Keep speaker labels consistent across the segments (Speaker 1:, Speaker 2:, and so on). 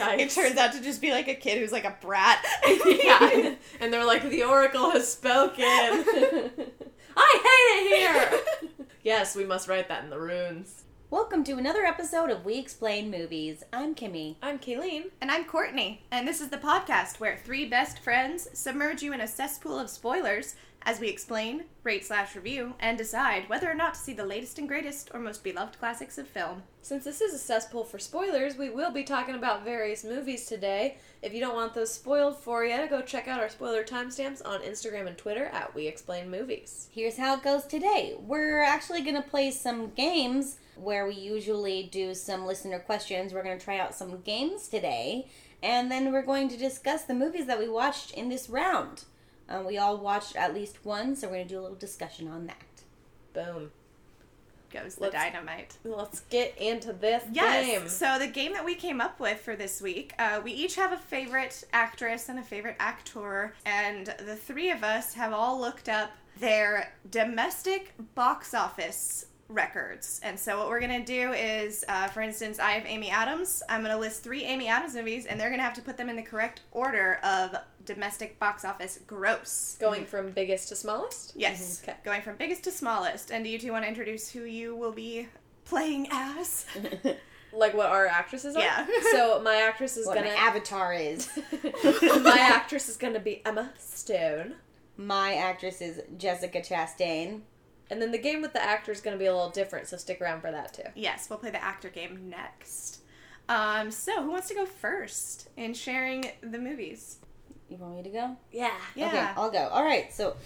Speaker 1: Yikes.
Speaker 2: It turns out to just be like a kid who's like a brat.
Speaker 1: yeah. And they're like, the oracle has spoken. I hate it here. yes, we must write that in the runes.
Speaker 3: Welcome to another episode of We Explain Movies. I'm Kimmy.
Speaker 1: I'm Kayleen.
Speaker 2: And I'm Courtney, and this is the podcast where three best friends submerge you in a cesspool of spoilers as we explain, rate slash review, and decide whether or not to see the latest and greatest or most beloved classics of film.
Speaker 1: Since this is a cesspool for spoilers, we will be talking about various movies today. If you don't want those spoiled for you, go check out our spoiler timestamps on Instagram and Twitter at We Explain Movies.
Speaker 3: Here's how it goes today. We're actually going to play some games where we usually do some listener questions. We're going to try out some games today, and then we're going to discuss the movies that we watched in this round. Uh, we all watched at least one, so we're going to do a little discussion on that.
Speaker 1: Boom.
Speaker 2: Goes the
Speaker 1: Let's-
Speaker 2: dynamite.
Speaker 1: Let's get into this
Speaker 2: Yes.
Speaker 1: game.
Speaker 2: So the game that we came up with for this week, uh, we each have a favorite actress and a favorite actor, and the three of us have all looked up their domestic box office records. And so what we're gonna do is, uh, for instance, I have Amy Adams. I'm gonna list three Amy Adams movies, and they're gonna have to put them in the correct order of domestic box office gross.
Speaker 1: Going from biggest to smallest?
Speaker 2: Yes.
Speaker 1: Okay.
Speaker 2: Going from biggest to smallest. And do you two want to introduce who you will be playing as?
Speaker 1: Like what our actresses are?
Speaker 2: Yeah.
Speaker 1: So my actress is
Speaker 3: what
Speaker 1: gonna
Speaker 3: my avatar is.
Speaker 1: my actress is gonna be Emma Stone.
Speaker 3: my actress is Jessica Chastain.
Speaker 1: And then the game with the actor is gonna be a little different, so stick around for that too.
Speaker 2: Yes, we'll play the actor game next. Um, so who wants to go first in sharing the movies?
Speaker 3: You want me to go?
Speaker 1: Yeah.
Speaker 2: Yeah.
Speaker 3: Okay, I'll go. All right, so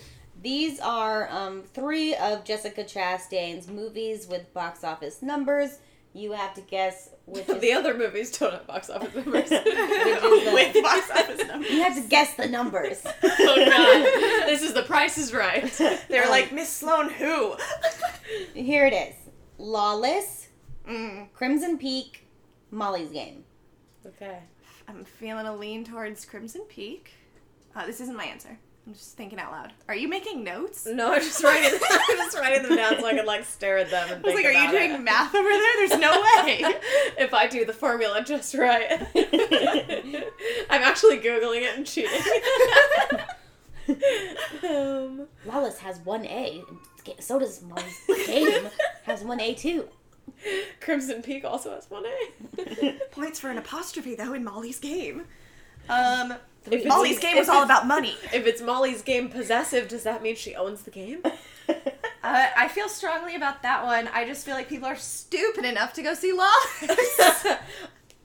Speaker 3: these are um, three of Jessica Chastain's movies with box office numbers. You have to guess which is.
Speaker 1: the other movies don't have box office numbers.
Speaker 3: the-
Speaker 2: With box office numbers.
Speaker 3: you have to guess the numbers.
Speaker 1: oh god. This is the price is right.
Speaker 2: They're
Speaker 3: Um,
Speaker 2: like, Miss Sloane, who?
Speaker 3: Here it is: Lawless,
Speaker 2: mm,
Speaker 3: Crimson Peak, Molly's Game.
Speaker 1: Okay.
Speaker 2: I'm feeling a lean towards Crimson Peak. Uh, this isn't my answer. I'm just thinking out loud. Are you making notes?
Speaker 1: No, I'm just writing I'm just writing them down so I can like stare at them and
Speaker 2: I was
Speaker 1: think
Speaker 2: like, are you doing
Speaker 1: it.
Speaker 2: math over there? There's no way.
Speaker 1: if I do the formula just right. I'm actually Googling it and cheating. um,
Speaker 3: Lawless has one A. So does Molly's Game. Has one A too.
Speaker 1: Crimson Peak also has one A.
Speaker 2: Points for an apostrophe though in Molly's game. Um,
Speaker 1: If
Speaker 2: Molly's game was all about money.
Speaker 1: If it's Molly's game possessive, does that mean she owns the game?
Speaker 2: Uh, I feel strongly about that one. I just feel like people are stupid enough to go see Lawless.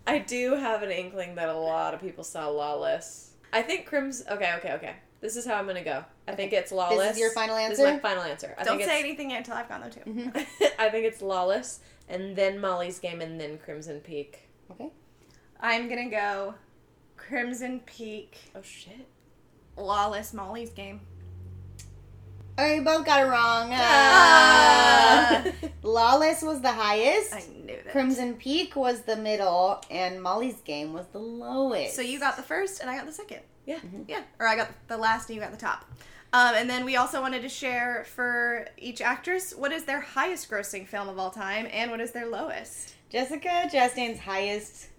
Speaker 1: I do have an inkling that a lot of people saw Lawless. I think Crimson. Okay, okay, okay. This is how I'm gonna go. I think it's Lawless.
Speaker 3: your final
Speaker 1: This is my final answer. I
Speaker 2: Don't
Speaker 1: think
Speaker 2: say
Speaker 1: it's,
Speaker 2: anything yet until I've gone though too.
Speaker 3: Mhm.
Speaker 1: I think it's Lawless, and then Molly's game, and then Crimson Peak.
Speaker 3: Okay.
Speaker 2: I'm gonna go Crimson Peak,
Speaker 1: Oh shit.
Speaker 2: Lawless, Molly's game.
Speaker 3: Oh, you both got it wrong.
Speaker 2: Ah.
Speaker 3: Lawless was the highest.
Speaker 2: I knew that.
Speaker 3: Crimson Peak was the middle, and Molly's Game was the lowest.
Speaker 2: So you got the first, and I got the second.
Speaker 1: Yeah.
Speaker 2: Yeah, or I got the last, and you got the top. Um, and then we also wanted to share for each actress what is their highest grossing film of all time, and what is their lowest.
Speaker 3: Jessica Chastain's highest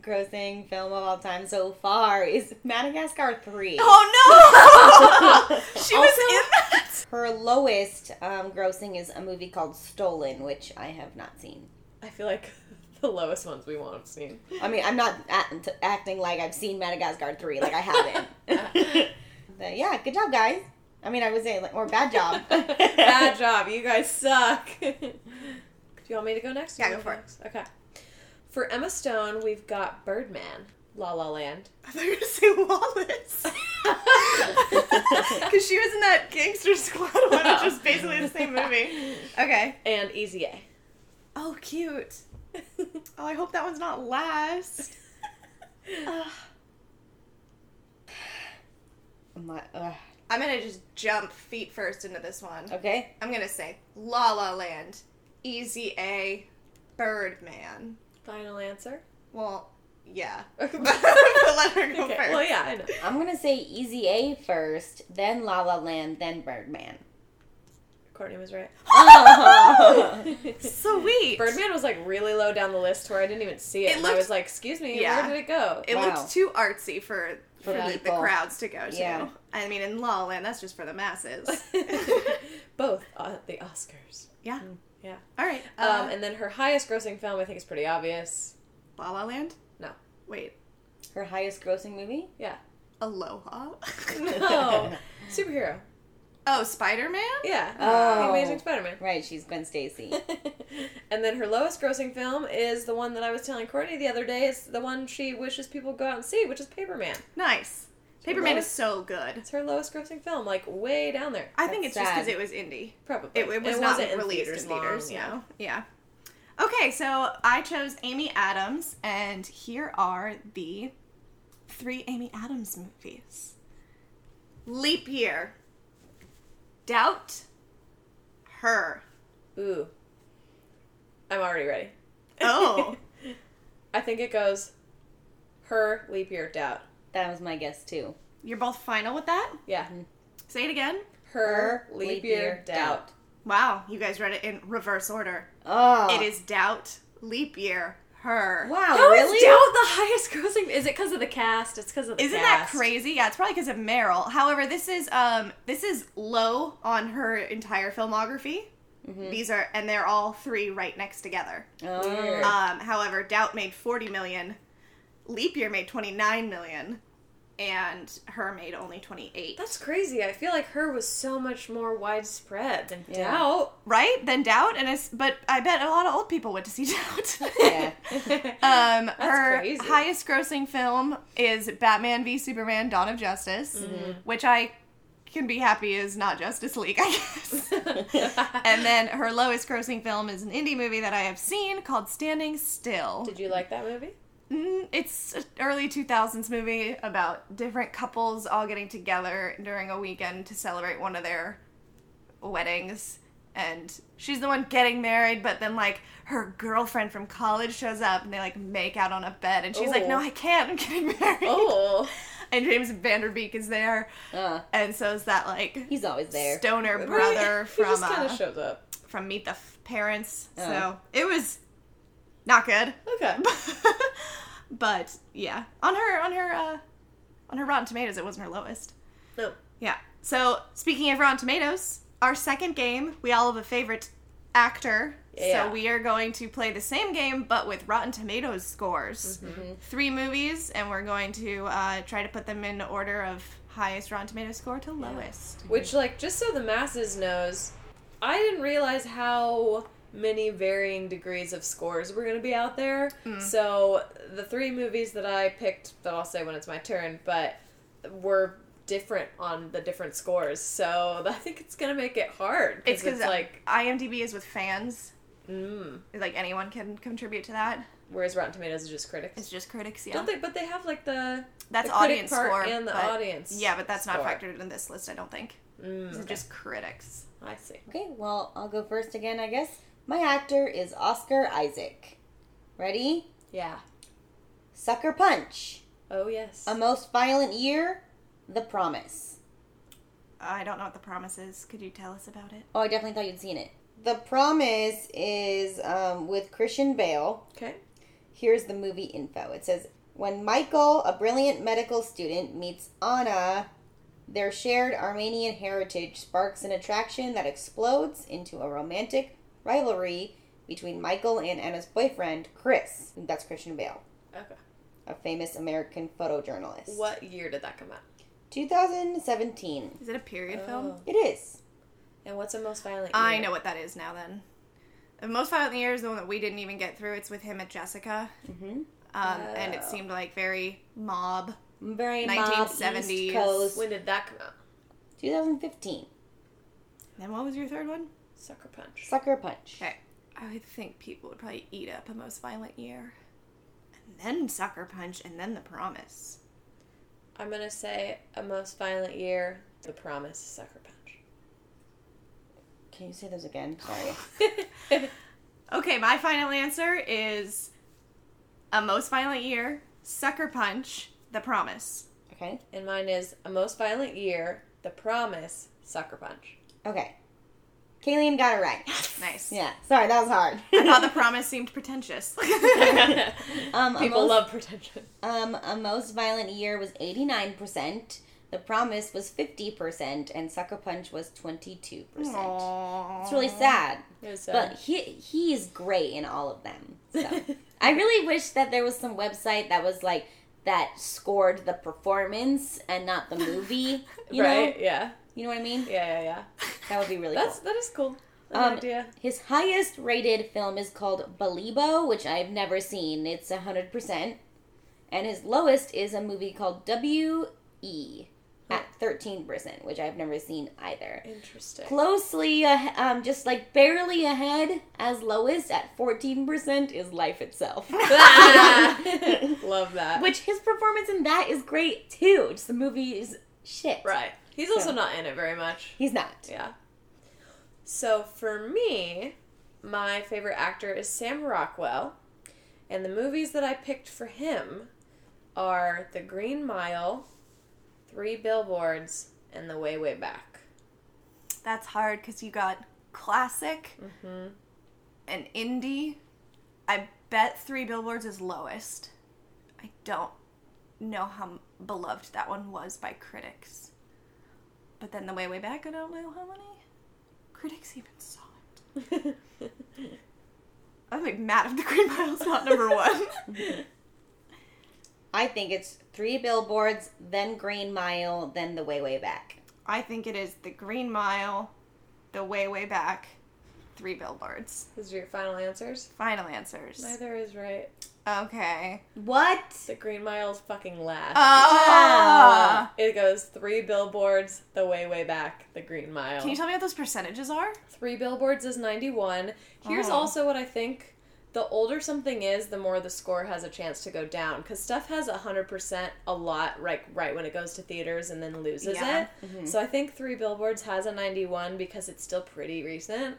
Speaker 3: grossing film of all time so far is Madagascar 3.
Speaker 2: Oh no! she was in that.
Speaker 3: Her lowest um, grossing is a movie called Stolen, which I have not seen.
Speaker 1: I feel like the lowest ones we won't have seen.
Speaker 3: I mean, I'm not act- acting like I've seen Madagascar 3, like I haven't. but yeah, good job, guys. I mean, I would say, like, or bad job.
Speaker 1: Bad job. You guys suck. Do you want me to go next?
Speaker 2: Yeah,
Speaker 1: You
Speaker 2: go for it.
Speaker 1: Okay. For Emma Stone, we've got Birdman, La La Land.
Speaker 2: I thought you were gonna say Wallace. Because she was in that Gangster Squad one, which is basically the same movie. Okay.
Speaker 1: and Easy A.
Speaker 2: Oh, cute. Oh, I hope that one's not last. Ugh.
Speaker 3: My- ugh.
Speaker 2: I'm gonna just jump feet first into this one.
Speaker 3: Okay.
Speaker 2: I'm gonna say La La Land, Easy A, Birdman.
Speaker 1: Final answer.
Speaker 2: Well, yeah. but let her go first.
Speaker 1: Well, yeah, I know.
Speaker 3: I'm gonna say Easy A first, then La La Land, then Birdman.
Speaker 1: Courtney was right.
Speaker 3: Oh.
Speaker 2: Sweet.
Speaker 1: Birdman was like really low down the list where I didn't even see it.
Speaker 2: It
Speaker 1: and I
Speaker 2: looked-
Speaker 1: was like, "Excuse me,
Speaker 2: Yeah.
Speaker 1: where did it go?"
Speaker 2: It
Speaker 3: Wow.
Speaker 2: looked too artsy for for the, crowds to go to.
Speaker 3: Yeah.
Speaker 2: I mean, in La La Land, that's just for the masses.
Speaker 1: Both uh, the Oscars.
Speaker 2: yeah.
Speaker 1: Yeah.
Speaker 2: All right.
Speaker 1: Um,
Speaker 2: Uh,
Speaker 1: and then her highest grossing film, I think, is pretty obvious.
Speaker 2: La La Land.
Speaker 1: No.
Speaker 2: Wait.
Speaker 3: Her highest grossing movie?
Speaker 1: Yeah.
Speaker 2: Aloha.
Speaker 1: No. Superhero.
Speaker 2: Oh, Spider Man.
Speaker 1: Yeah.
Speaker 3: Oh.
Speaker 1: The Amazing Spider-Man.
Speaker 3: Right, she's Gwen Stacy.
Speaker 1: and then her lowest grossing film is the one that I was telling Courtney the other day. It's the one she wishes people go out and see, which is Paper Man.
Speaker 2: Nice. Paper Man is so good.
Speaker 1: It's her lowest grossing film, like way down there.
Speaker 2: I think
Speaker 3: That's
Speaker 2: it's just because it was indie.
Speaker 1: Probably.
Speaker 2: It, it was
Speaker 1: And
Speaker 2: not
Speaker 1: wasn't
Speaker 2: released in theaters.
Speaker 1: long, yeah.
Speaker 2: no. Yeah. Okay, so I chose Amy Adams, and here are the three Amy Adams movies Leap Year, Doubt, Her.
Speaker 1: Ooh. I'm already ready.
Speaker 2: Oh.
Speaker 1: I think it goes her leap year doubt.
Speaker 3: that was my guess too.
Speaker 2: You're both final with that?
Speaker 1: Yeah.
Speaker 2: Say it again.
Speaker 1: Her, leap, year, doubt.
Speaker 2: Wow, you guys read it in reverse order.
Speaker 3: Oh.
Speaker 2: It is Doubt, Leap Year, Her.
Speaker 3: Wow,
Speaker 1: How is
Speaker 3: really?
Speaker 1: doubt the highest grossing? Is it because of the cast? It's because of the
Speaker 2: Isn't that crazy? Yeah, it's probably because of Meryl. However, this is um this is low on her entire filmography. These are and they're all three right next together.
Speaker 3: Oh.
Speaker 2: Um, however, Doubt made 40 million, Leap Year made 29 million, and Her made only 28.
Speaker 1: That's crazy. I feel like her was so much more widespread than
Speaker 3: Yeah.
Speaker 1: doubt.
Speaker 2: right? Than Doubt, and it's but I bet a lot of old people went to see Doubt.
Speaker 3: Yeah.
Speaker 2: Um,
Speaker 1: That's
Speaker 2: her
Speaker 1: crazy.
Speaker 2: highest grossing film is Batman v Superman: Dawn of Justice,
Speaker 1: Mm-hmm.
Speaker 2: which I can be happy is not Justice League, I guess. and then her lowest grossing film is an indie movie that I have seen called Standing Still.
Speaker 1: Did you like that movie?
Speaker 2: Mm, It's an early 2000s movie about different couples all getting together during a weekend to celebrate one of their weddings. And she's the one getting married, but then, like, her girlfriend from college shows up and they, like, make out on a bed. And she's like,
Speaker 1: Oh.
Speaker 2: No, I can't. I'm getting married.
Speaker 1: Oh.
Speaker 2: And James Van Der Beek is there.
Speaker 3: Uh,
Speaker 2: And so is that, like,
Speaker 3: he's always there.
Speaker 2: stoner brother
Speaker 1: he
Speaker 2: from,
Speaker 1: just
Speaker 2: uh,
Speaker 1: shows up.
Speaker 2: from Meet the F- Parents.
Speaker 3: Oh.
Speaker 2: So it was not good.
Speaker 1: Okay.
Speaker 2: but yeah, on her on her uh, on her Rotten Tomatoes, it wasn't her lowest.
Speaker 1: No.
Speaker 2: Yeah. So speaking of Rotten Tomatoes, our second game, we all have a favorite actor.
Speaker 1: Yeah.
Speaker 2: So we are going to play the same game, but with Rotten Tomatoes scores.
Speaker 1: Mm-hmm.
Speaker 2: Three movies, and we're going to uh, try to put them in order of highest Rotten Tomatoes score to lowest.
Speaker 1: Which, like, just so the masses knows, I didn't realize how many varying degrees of scores were going to be out there. So the three movies that I picked, that I'll say when it's my turn, but were different on the different scores. So I think it's going to make it hard.
Speaker 2: It's because
Speaker 1: like,
Speaker 2: IMDb is with fans.
Speaker 1: mm,
Speaker 2: Like anyone can contribute to that.
Speaker 1: whereas Rotten Tomatoes is just critics.
Speaker 2: It's just critics. Yeah.
Speaker 1: Don't they? But they have like the
Speaker 2: That's
Speaker 1: the
Speaker 2: audience
Speaker 1: part
Speaker 2: score
Speaker 1: and the
Speaker 2: but-
Speaker 1: audience.
Speaker 2: Yeah, but that's not factored in this list. I don't think.
Speaker 1: Mm,
Speaker 2: This is
Speaker 1: okay.
Speaker 2: just critics.
Speaker 1: I see.
Speaker 3: Okay, well, I'll go first again, I guess. My actor is Oscar Isaac. Ready?
Speaker 1: Yeah.
Speaker 3: Sucker Punch.
Speaker 1: Oh yes.
Speaker 3: A Most Violent Year. The Promise.
Speaker 2: I don't know what the promise is. Could you tell us about it?
Speaker 3: Oh, I definitely thought you'd seen it. The Promise is um, with Christian Bale.
Speaker 1: okay.
Speaker 3: Here's the movie info. It says when Michael, a brilliant medical student, meets Anna, their shared Armenian heritage sparks an attraction that explodes into a romantic rivalry between Michael and Anna's boyfriend, Chris. That's Christian Bale,
Speaker 1: Okay.
Speaker 3: a famous American photojournalist.
Speaker 1: What year did that come out?
Speaker 3: 2017.
Speaker 2: Is it a period film?
Speaker 1: Oh.
Speaker 3: It is.
Speaker 1: And what's a most violent?
Speaker 2: I know what that is now. Then, the most violent year is the one that we didn't even get through. It's with him and Jessica,
Speaker 3: Mm-hmm.
Speaker 2: um, and it
Speaker 1: Oh.
Speaker 2: seemed like very mob.
Speaker 3: Very
Speaker 2: 1970s.
Speaker 3: 1970s.
Speaker 1: When did that come out?
Speaker 3: 2015.
Speaker 2: Then what was your third one?
Speaker 1: Sucker Punch.
Speaker 3: Sucker Punch.
Speaker 2: Okay, I would think people would probably eat up a most violent year, and then Sucker Punch, and then The Promise.
Speaker 1: I'm gonna say a most violent year. The Promise. Sucker Punch.
Speaker 3: Can you say those again? Sorry.
Speaker 2: Okay, my final answer is a most violent year, Sucker Punch, The Promise.
Speaker 3: Okay.
Speaker 1: and mine is a most violent year. The Promise. Sucker Punch.
Speaker 3: Okay. Kayleen got it right.
Speaker 2: Nice.
Speaker 3: Yeah. Sorry, that was hard.
Speaker 2: I thought the promise seemed pretentious.
Speaker 3: um,
Speaker 1: People
Speaker 3: most,
Speaker 1: love pretension.
Speaker 3: Um, a most violent year was 89%. The Promise was 50%, and Sucker Punch was 22%.
Speaker 2: Aww.
Speaker 3: It's really sad.
Speaker 1: It was
Speaker 3: But he he's great in all of them. So I really wish that there was some website that was like that scored the performance and not the movie. You
Speaker 1: right?
Speaker 3: know?
Speaker 1: Yeah.
Speaker 3: You know what I mean?
Speaker 1: Yeah, yeah, yeah.
Speaker 3: That would be really
Speaker 1: That's
Speaker 3: cool.
Speaker 1: that is cool.
Speaker 3: Um,
Speaker 1: idea.
Speaker 3: His highest rated film is called Balibo, which I've never seen. It's 100%. And his lowest is a movie called W.E. at 13%, which I've never seen either.
Speaker 1: Interesting.
Speaker 3: Closely, uh, um, just like barely ahead as lowest at 14% is Life Itself.
Speaker 1: Love that.
Speaker 3: which his performance in that is great too. Just the movie is shit.
Speaker 1: Right. He's also
Speaker 3: So-
Speaker 1: not in it very much.
Speaker 3: He's not.
Speaker 1: Yeah. So for me, my favorite actor is Sam Rockwell, and the movies that I picked for him are The Green Mile, Three Billboards, and The Way Way Back.
Speaker 2: That's hard because you got classic
Speaker 1: Mm-hmm.
Speaker 2: and indie. I bet Three Billboards is lowest. I don't know how beloved that one was by critics. But then the way way back, I don't know how many critics even saw it. I'd be mad if the Green Mile's not number one.
Speaker 3: I think it's three billboards, then Green Mile, then The Way Way Back.
Speaker 2: I think it is the Green Mile, the way way back, Three Billboards.
Speaker 1: Those are your final answers?
Speaker 2: Final answers.
Speaker 1: Neither is right.
Speaker 2: Okay.
Speaker 3: What?
Speaker 1: The Green Mile's fucking last.
Speaker 2: Ah.
Speaker 1: it goes three billboards, the way, way back, the Green Mile.
Speaker 2: Can you tell me what those percentages are?
Speaker 1: Three billboards is 91. Here's
Speaker 2: Oh.
Speaker 1: also what I think. The older something is, the more the score has a chance to go down. Because stuff has 100% a lot right, right when it goes to theaters and then loses
Speaker 2: Yeah.
Speaker 1: it. So I think Three Billboards has a 91 because it's still pretty recent.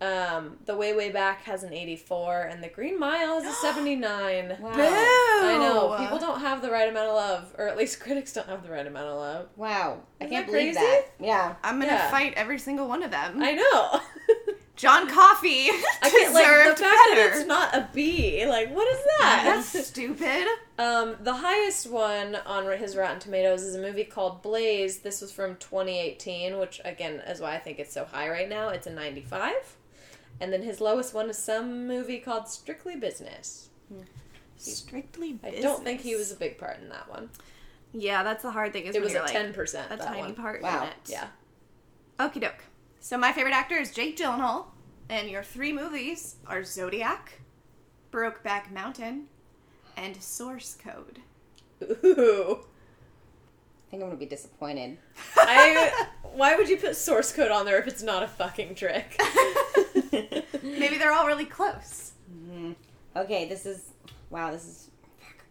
Speaker 1: Um, the Way Way Back has an 84, and The Green Mile has a 79.
Speaker 3: Wow.
Speaker 2: Boo!
Speaker 1: I know. People don't have the right amount of love, or at least critics don't have the right amount of love.
Speaker 3: Wow. I
Speaker 1: Isn't
Speaker 3: can't
Speaker 1: that
Speaker 3: believe
Speaker 1: crazy?
Speaker 3: that. Yeah.
Speaker 2: I'm gonna
Speaker 1: Yeah.
Speaker 2: fight every single one of them.
Speaker 1: I know.
Speaker 2: John Coffey
Speaker 1: I can't like the
Speaker 2: deserved
Speaker 1: fact that
Speaker 2: better.
Speaker 1: it's not a B. Like, what is that?
Speaker 2: That's stupid.
Speaker 1: um, the highest one on his Rotten Tomatoes is a movie called Blaze. This was from 2018, which again is why I think it's so high right now. It's a 95. And then his lowest one is some movie called Strictly Business. Hmm.
Speaker 2: Strictly
Speaker 1: I don't think he was a big part in that one.
Speaker 2: Yeah, that's the hard thing. Is
Speaker 1: It was
Speaker 2: you're
Speaker 1: a
Speaker 2: like,
Speaker 1: ten percent.
Speaker 2: a tiny
Speaker 1: one.
Speaker 2: part
Speaker 3: Wow.
Speaker 2: in it.
Speaker 1: Yeah.
Speaker 2: Okie doke. So my favorite actor is Jake Gyllenhaal, and your three movies are Zodiac, Brokeback Mountain, and Source Code.
Speaker 1: Ooh.
Speaker 3: I think I'm gonna be disappointed.
Speaker 1: I. Why would you put source code on there if it's not a fucking trick?
Speaker 2: Maybe they're all really close. Mm-hmm.
Speaker 3: Okay, this is wow. This is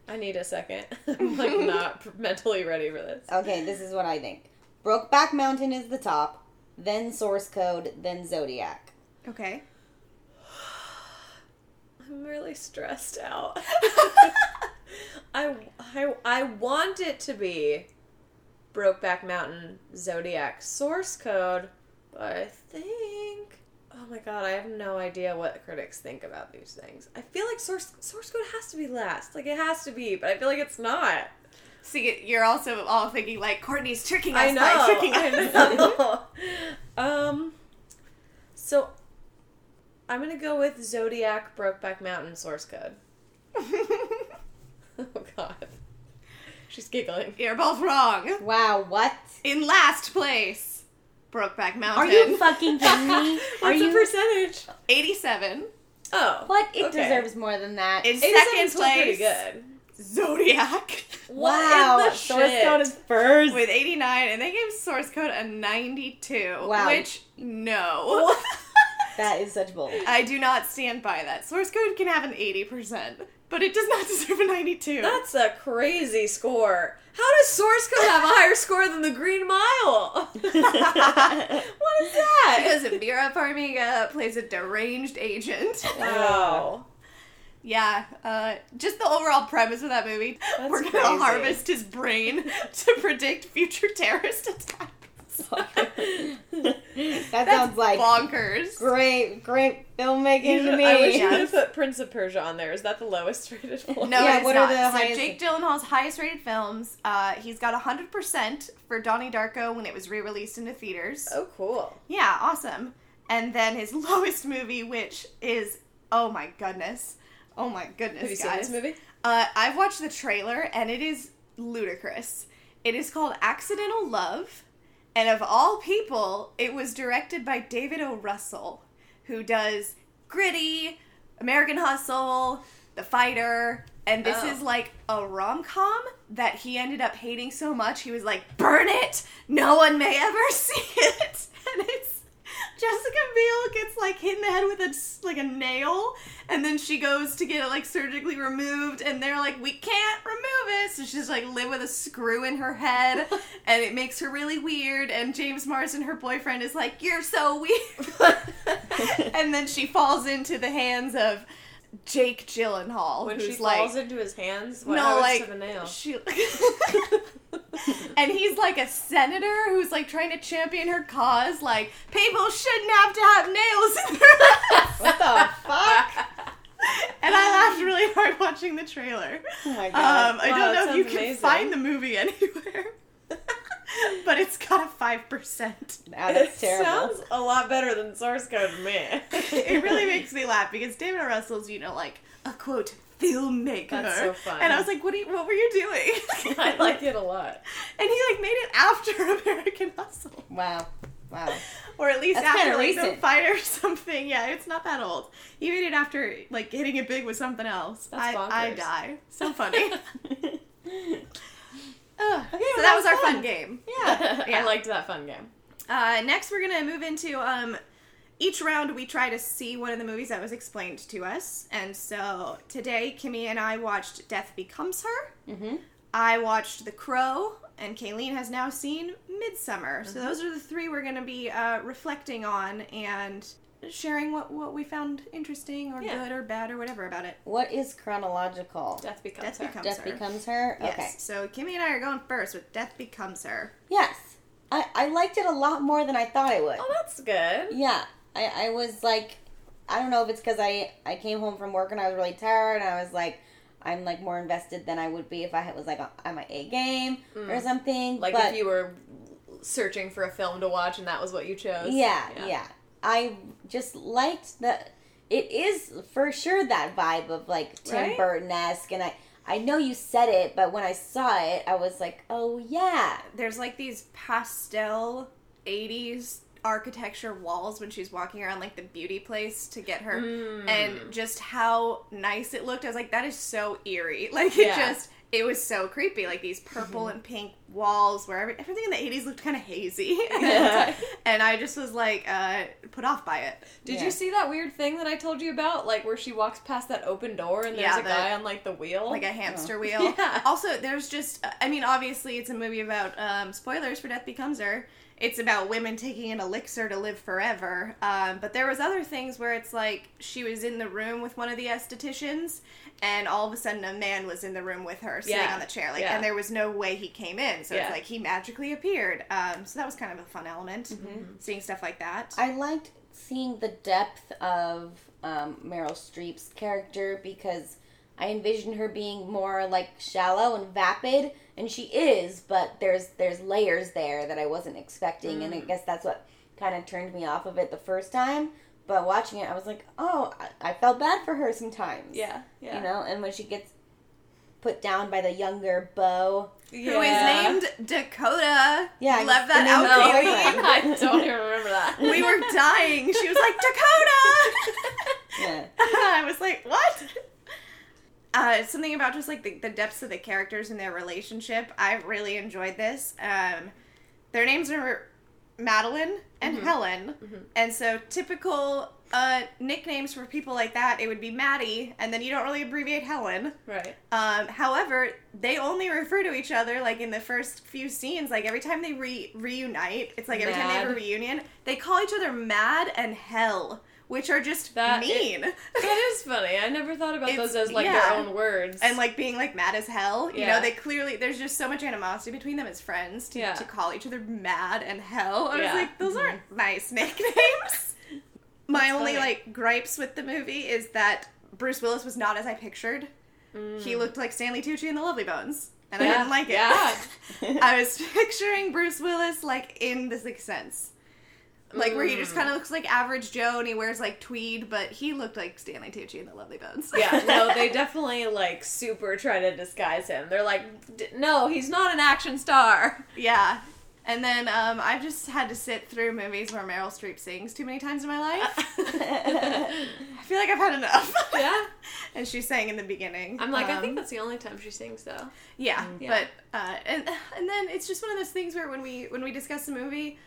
Speaker 1: I need a second. I'm like not mentally ready for this.
Speaker 3: okay. This is what I think. Brokeback Mountain is the top, then Source Code, then Zodiac.
Speaker 2: Okay.
Speaker 1: I'm really stressed out. I, I, I want it to be Brokeback Mountain Zodiac source code, but I think. Oh my god, I have no idea what critics think about these things. I feel like source source code has to be last. Like it has to be, but I feel like it's not.
Speaker 2: See, you're also all thinking like Courtney's tricking us
Speaker 1: I
Speaker 2: by tricking us.
Speaker 1: Know. um, so I'm gonna go with Zodiac Brokeback Mountain source code. Oh God, she's giggling.
Speaker 2: you're both wrong.
Speaker 3: Wow. What?
Speaker 2: In last place, Brokeback Mountain.
Speaker 3: Are you fucking kidding me? Are
Speaker 1: What's
Speaker 3: you?
Speaker 1: the percentage?
Speaker 2: 87.
Speaker 1: Oh,
Speaker 3: what? It
Speaker 1: okay.
Speaker 3: deserves more than that.
Speaker 2: In
Speaker 1: 87's
Speaker 2: second
Speaker 1: still pretty
Speaker 2: place,
Speaker 1: good.
Speaker 2: Zodiac.
Speaker 3: Wow.
Speaker 1: in the
Speaker 3: Source
Speaker 1: shit?
Speaker 3: Code is first.
Speaker 2: With 89, and they gave source code a 92.
Speaker 3: Wow.
Speaker 2: Which, no.
Speaker 3: that is such bull.
Speaker 2: I do not stand by that. Source code can have an 80%, but it does not deserve a 92.
Speaker 1: That's a crazy score. How does source code have a higher score than the Green Mile? what is that?
Speaker 2: because Vera Farmiga plays a deranged agent.
Speaker 1: wow.
Speaker 2: Yeah, uh, just the overall premise of that movie.
Speaker 1: That's
Speaker 2: We're gonna
Speaker 1: crazy.
Speaker 2: harvest his brain to predict future terrorist attacks.
Speaker 3: that
Speaker 2: That's
Speaker 3: sounds like
Speaker 2: bonkers.
Speaker 3: great, great filmmaking to me.
Speaker 1: I wish you
Speaker 2: Yes.
Speaker 1: could have put Prince of Persia on there. Is that the lowest rated one?
Speaker 2: No,
Speaker 3: Yeah,
Speaker 2: it's
Speaker 3: what are
Speaker 2: not.
Speaker 3: the
Speaker 2: so
Speaker 3: highest-
Speaker 2: Jake Gyllenhaal's highest rated films. Uh, he's got 100% for Donnie Darko when it was re-released into theaters.
Speaker 1: Oh, cool.
Speaker 2: Yeah, awesome. And then his lowest movie, which is oh my goodness, oh my goodness,
Speaker 1: Have you seen this movie?
Speaker 2: Uh, I've watched the trailer and it is ludicrous. It is called Accidental Love, and of all people, it was directed by David O. Russell, who does Gritty, American Hustle, The Fighter, and this
Speaker 1: Oh.
Speaker 2: is like a rom com that he ended up hating so much he was like, "Burn it! No one may ever see it." And it's Jessica Biel gets like hit in the head with a like a nail, and then she goes to get it like surgically removed, and they're like, "We can't remove it," so she's like live with a screw in her head, and it makes her really weird. And James Marsden, her boyfriend, is like, "You're so weird," and then she falls into the hands of Jake Gyllenhaal,
Speaker 1: When
Speaker 2: who's
Speaker 1: she
Speaker 2: like,
Speaker 1: falls into his hands, what
Speaker 2: no,
Speaker 1: happens
Speaker 2: like
Speaker 1: to the nail?
Speaker 2: she, and he's like a senator who's like trying to champion her cause. Like people shouldn't have to have nails in their.
Speaker 3: What the fuck?
Speaker 2: And I laughed really hard watching the trailer.
Speaker 3: Oh my god.
Speaker 2: Um, I
Speaker 1: Wow,
Speaker 2: don't know if you
Speaker 1: sounds
Speaker 2: can
Speaker 1: amazing.
Speaker 2: find the movie anywhere, but it's got a five percent.
Speaker 3: Wow, that's
Speaker 1: it
Speaker 3: terrible.
Speaker 1: sounds a lot better than source code to me.
Speaker 2: It really makes me laugh because David O. Russell's, you know, like a quote filmmaker.
Speaker 1: That's so fun.
Speaker 2: And I was like, what? Are you, what were you doing?
Speaker 1: I like it a lot.
Speaker 2: And he like made it after American Hustle,
Speaker 3: Wow. Wow.
Speaker 2: or at least
Speaker 3: That's
Speaker 2: after
Speaker 3: kinda
Speaker 2: like the fight or something. Yeah, it's not that old. He made it after like hitting it big with something else.
Speaker 1: That's
Speaker 2: I, I die. So funny.
Speaker 1: Well,
Speaker 2: so
Speaker 1: that
Speaker 2: that was our fun
Speaker 1: fun.
Speaker 2: game.
Speaker 1: Yeah,
Speaker 2: Yeah.
Speaker 1: I liked that fun game.
Speaker 2: Uh, next, we're gonna move into um, each round. We try to see one of the movies that was explained to us, and so today, Kimmy and I watched Death Becomes Her.
Speaker 3: mm-hmm.
Speaker 2: I watched The Crow, and Kayleen has now seen Midsummer. So those are the three we're gonna be uh, reflecting on and sharing what what we found interesting or
Speaker 1: Yeah.
Speaker 2: good or bad or whatever about it.
Speaker 3: What is chronological?
Speaker 1: Death becomes
Speaker 2: Death
Speaker 1: her.
Speaker 2: becomes
Speaker 3: Death
Speaker 2: her.
Speaker 3: becomes her.
Speaker 2: Yes.
Speaker 3: Okay.
Speaker 2: So Kimmy and I are going first with Death Becomes Her.
Speaker 3: Yes. I I liked it a lot more than I thought I would.
Speaker 1: Oh, that's good.
Speaker 3: Yeah. I I was like, I don't know if it's because I I came home from work and I was really tired and I was like. I'm like more invested than I would be if I was like uh, on my A game hmm. or something.
Speaker 1: Like
Speaker 3: but
Speaker 1: if you were searching for a film to watch and that was what you chose.
Speaker 3: Yeah, yeah, I just liked that. It is for sure that vibe of like Tim
Speaker 1: Right?
Speaker 3: Burton esque, and I I know you said it, but when I saw it, I was like, oh yeah,
Speaker 2: there's like these pastel 80s architecture walls when she's walking around like the beauty place to get her
Speaker 1: Mm.
Speaker 2: and just how nice it looked i was like that is so eerie like it
Speaker 1: Yeah.
Speaker 2: just it was so creepy like these purple and pink walls where every, everything in the 80s looked kind of hazy and, and i just was like uh, put off by it
Speaker 1: Did
Speaker 3: Yeah.
Speaker 1: you see that weird thing that I told you about? Like where she walks past that open door and there's
Speaker 2: Yeah,
Speaker 1: a
Speaker 2: the-
Speaker 1: guy on like the wheel?
Speaker 2: like a hamster wheel.
Speaker 1: Yeah.
Speaker 2: Also, there's just, I mean, obviously, it's a movie about um, spoilers for Death Becomes Her. It's about women taking an elixir to live forever. Um, but there was other things where it's like she was in the room with one of the estheticians, and all of a sudden a man was in the room with her, sitting
Speaker 1: Yeah.
Speaker 2: on the chair, like,
Speaker 1: Yeah.
Speaker 2: and there was no way he came in. So
Speaker 1: Yeah.
Speaker 2: it's like he magically appeared. Um, so that was kind of a fun element, seeing stuff like that.
Speaker 3: I liked seeing the depth of um, Meryl Streep's character because I envisioned her being more like shallow and vapid, and she is, but there's there's layers there that I wasn't expecting, and I mm. guess that's what kind of turned me off of it the first time. But watching it, I was like, oh, I, I felt bad for her sometimes.
Speaker 1: yeah, yeah.
Speaker 3: You know, and when she gets put down by the younger beau,
Speaker 2: Who is named Dakota.
Speaker 3: Yeah,
Speaker 2: You left that
Speaker 3: name
Speaker 2: out,
Speaker 3: of the
Speaker 2: Kaylee.
Speaker 3: boyfriend.
Speaker 1: I don't even remember that.
Speaker 2: We were dying. She was like, Dakota!
Speaker 3: yeah,
Speaker 2: I was like, what? Uh, something about just like the, the depths of the characters and their relationship. I really enjoyed this. Um, their names are Madeline and Helen, and so typical uh, nicknames for people like that, it would be Maddie, and then you don't really abbreviate Helen.
Speaker 1: Right.
Speaker 2: Um, however, they only refer to each other like in the first few scenes. Like every time they re- reunite, it's like every time they have a reunion, they call each other Mad and Hell, which are just
Speaker 1: That i-
Speaker 2: mean.
Speaker 1: That is funny. I never thought about
Speaker 2: It's-
Speaker 1: those as like
Speaker 2: yeah.
Speaker 1: their own words.
Speaker 2: and like being like mad as hell. You
Speaker 1: Yeah.
Speaker 2: know, they clearly there's just so much animosity between them as friends to,
Speaker 1: Yeah.
Speaker 2: to call each other mad and hell. I was like, those aren't nice nicknames. My only
Speaker 1: funny.
Speaker 2: like gripes with the movie is that Bruce Willis was not as I pictured. He looked like Stanley Tucci in The Lovely Bones, and I
Speaker 1: Mm.
Speaker 2: Didn't like it.
Speaker 1: yeah.
Speaker 2: I was picturing Bruce Willis like in The Sixth Sense. Like where he just
Speaker 1: Mm.
Speaker 2: kind of looks like average Joe and he wears like tweed, but he looked like Stanley Tucci in The Lovely Bones.
Speaker 1: yeah, no, they definitely like super try to disguise him. They're like, "D- no, he's not an action star.
Speaker 2: Yeah. And then um, I've just had to sit through movies where Meryl Streep sings too many times in my life. I feel like I've had enough.
Speaker 1: yeah,
Speaker 2: and she sang in the beginning.
Speaker 1: I'm like, I
Speaker 2: Um,
Speaker 1: think that's the only time she sings though.
Speaker 2: yeah,
Speaker 1: Yeah.
Speaker 2: but uh, and and then it's just one of those things where when we when we discuss a movie,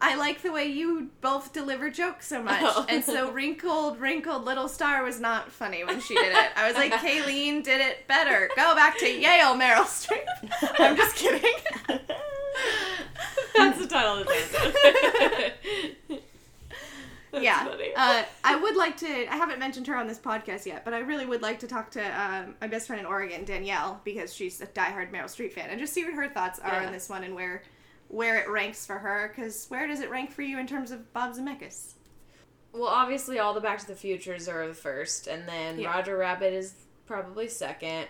Speaker 2: I like the way you both deliver jokes so much,
Speaker 1: Oh.
Speaker 2: and so wrinkled wrinkled little star was not funny when she did it. I was like, Kayleen did it better. Go back to Yale, Meryl Streep. I'm just kidding.
Speaker 1: That's the title of the episode. That's
Speaker 2: yeah.
Speaker 1: funny.
Speaker 2: Uh, I would like to. I haven't mentioned her on this podcast yet, but I really would like to talk to um, my best friend in Oregon, Danielle, because she's a diehard Meryl Streep fan, and just see what her thoughts are
Speaker 1: Yeah.
Speaker 2: on this one and where where it ranks for her. Because where does it rank for you in terms of Bob Zemeckis?
Speaker 1: well, obviously, all the Back to the Futures are the first, and then
Speaker 2: Yeah.
Speaker 1: Roger Rabbit is probably second.